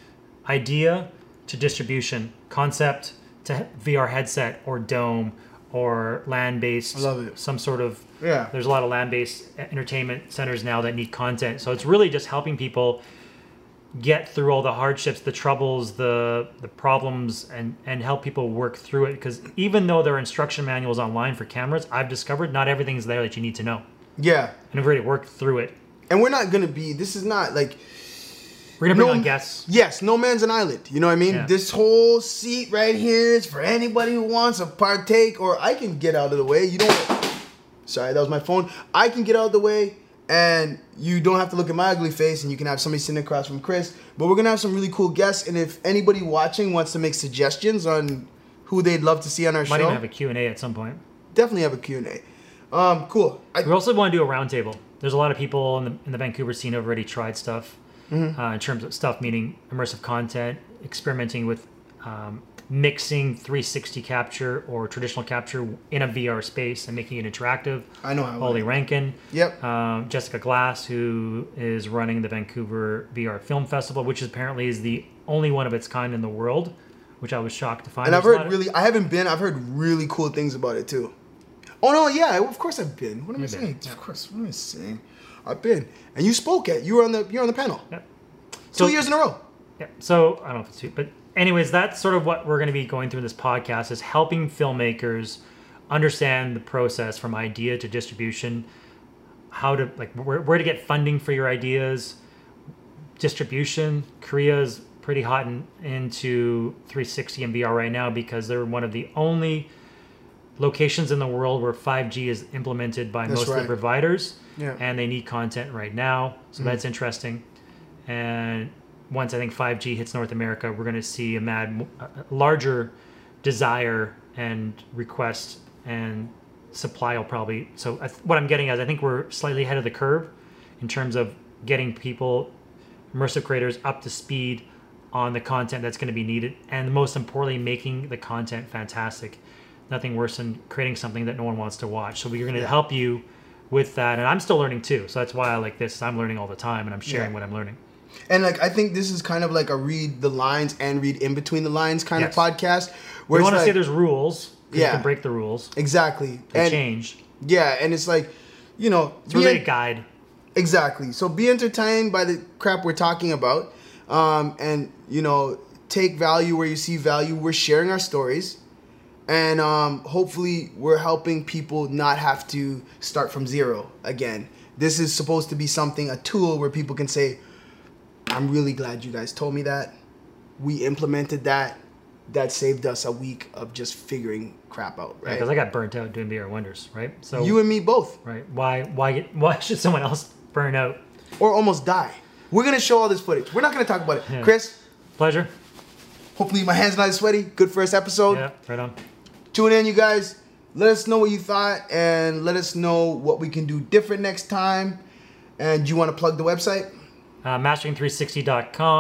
idea to distribution, concept to VR headset or dome or land based, I love it. some sort of Yeah. there's a lot of land-based entertainment centers now that need content so it's really just helping people get through all the hardships the troubles the the problems and and help people work through it because even though there are instruction manuals online for cameras i've discovered not everything's there that you need to know Yeah. and i've already worked through it And we're not gonna be. This is not like. we're gonna bring No- on guests Yes, no man's an island. You know what I mean? Yeah. This whole seat right here is for anybody who wants to partake, or I can get out of the way. You don't. Sorry, that was my phone. I can get out of the way, and you don't have to look at my ugly face, and you can have somebody sitting across from Chris. But we're gonna have some really cool guests, and if anybody watching wants to make suggestions on who they'd love to see on our might show, even have a q&a at some point definitely have a Q&A. Um, cool. I, we also want to do a roundtable there's a lot of people in the, in the vancouver scene who've already tried stuff Mm-hmm. uh, in terms of stuff meaning immersive content experimenting with um, mixing 360 capture or traditional capture in a vr space and making it interactive I know how. Ollie Rankin, Yep. um, Jessica Glass, who is running the Vancouver VR Film Festival, which apparently is the only one of its kind in the world, which I was shocked to find. And I've heard really, I haven't been. I've heard really cool things about it too. Oh no, yeah, of course I've been. What am I You've saying? Of course, what am I saying? I've been, and you spoke at. You were on the. You're on the panel. Yeah. Two So- years in a row. Yeah. So I don't know if it's two, but anyways, that's sort of what we're going to be going through in this podcast is helping filmmakers understand the process from idea to distribution, how to like where, where to get funding for your ideas, distribution. Korea is pretty hot in, into 360 and VR right now because they're one of the only locations in the world where 5G is implemented by That's most of the providers Yeah. and they need content right now. So mm. that's interesting. And once I think 5G hits North America, we're going to see a mad, a larger desire and request and supply will probably. So I th- what I'm getting at, I think we're slightly ahead of the curve in terms of getting people, immersive creators, up to speed on the content that's going to be needed, and most importantly, making the content fantastic. Nothing worse than creating something that no one wants to watch. So we're going to Yeah. help you with that, and I'm still learning too. So that's why I like this. I'm learning all the time, and I'm sharing Yeah. what I'm learning. And like I think this is kind of like a read the lines and read in between the lines kind Yes. of podcast. We Where want to it's say there's rules. Yeah. You can break the rules. exactly They and change. yeah, and it's like, you know, It's really en- a guide. Exactly. So be entertained by the crap we're talking about, um, and you know, take value where you see value. We're sharing our stories, and um, hopefully, we're helping people not have to start from zero again. This is supposed to be something, a tool where people can say, "I'm really glad you guys told me that. We implemented that. That saved us a week of just figuring crap out." Right? Because I got burnt out doing VR Wonders, right? So you and me both. right, why why get, why should someone else burn out. or almost die. We're gonna show all this footage. We're not gonna talk about it. Yeah. Chris, Pleasure. hopefully my hands not as sweaty. Good first episode. Yeah, right on. Tune in, you guys. Let us know what you thought and let us know what we can do different next time. And you want to plug the website? Uh, mastering360.com.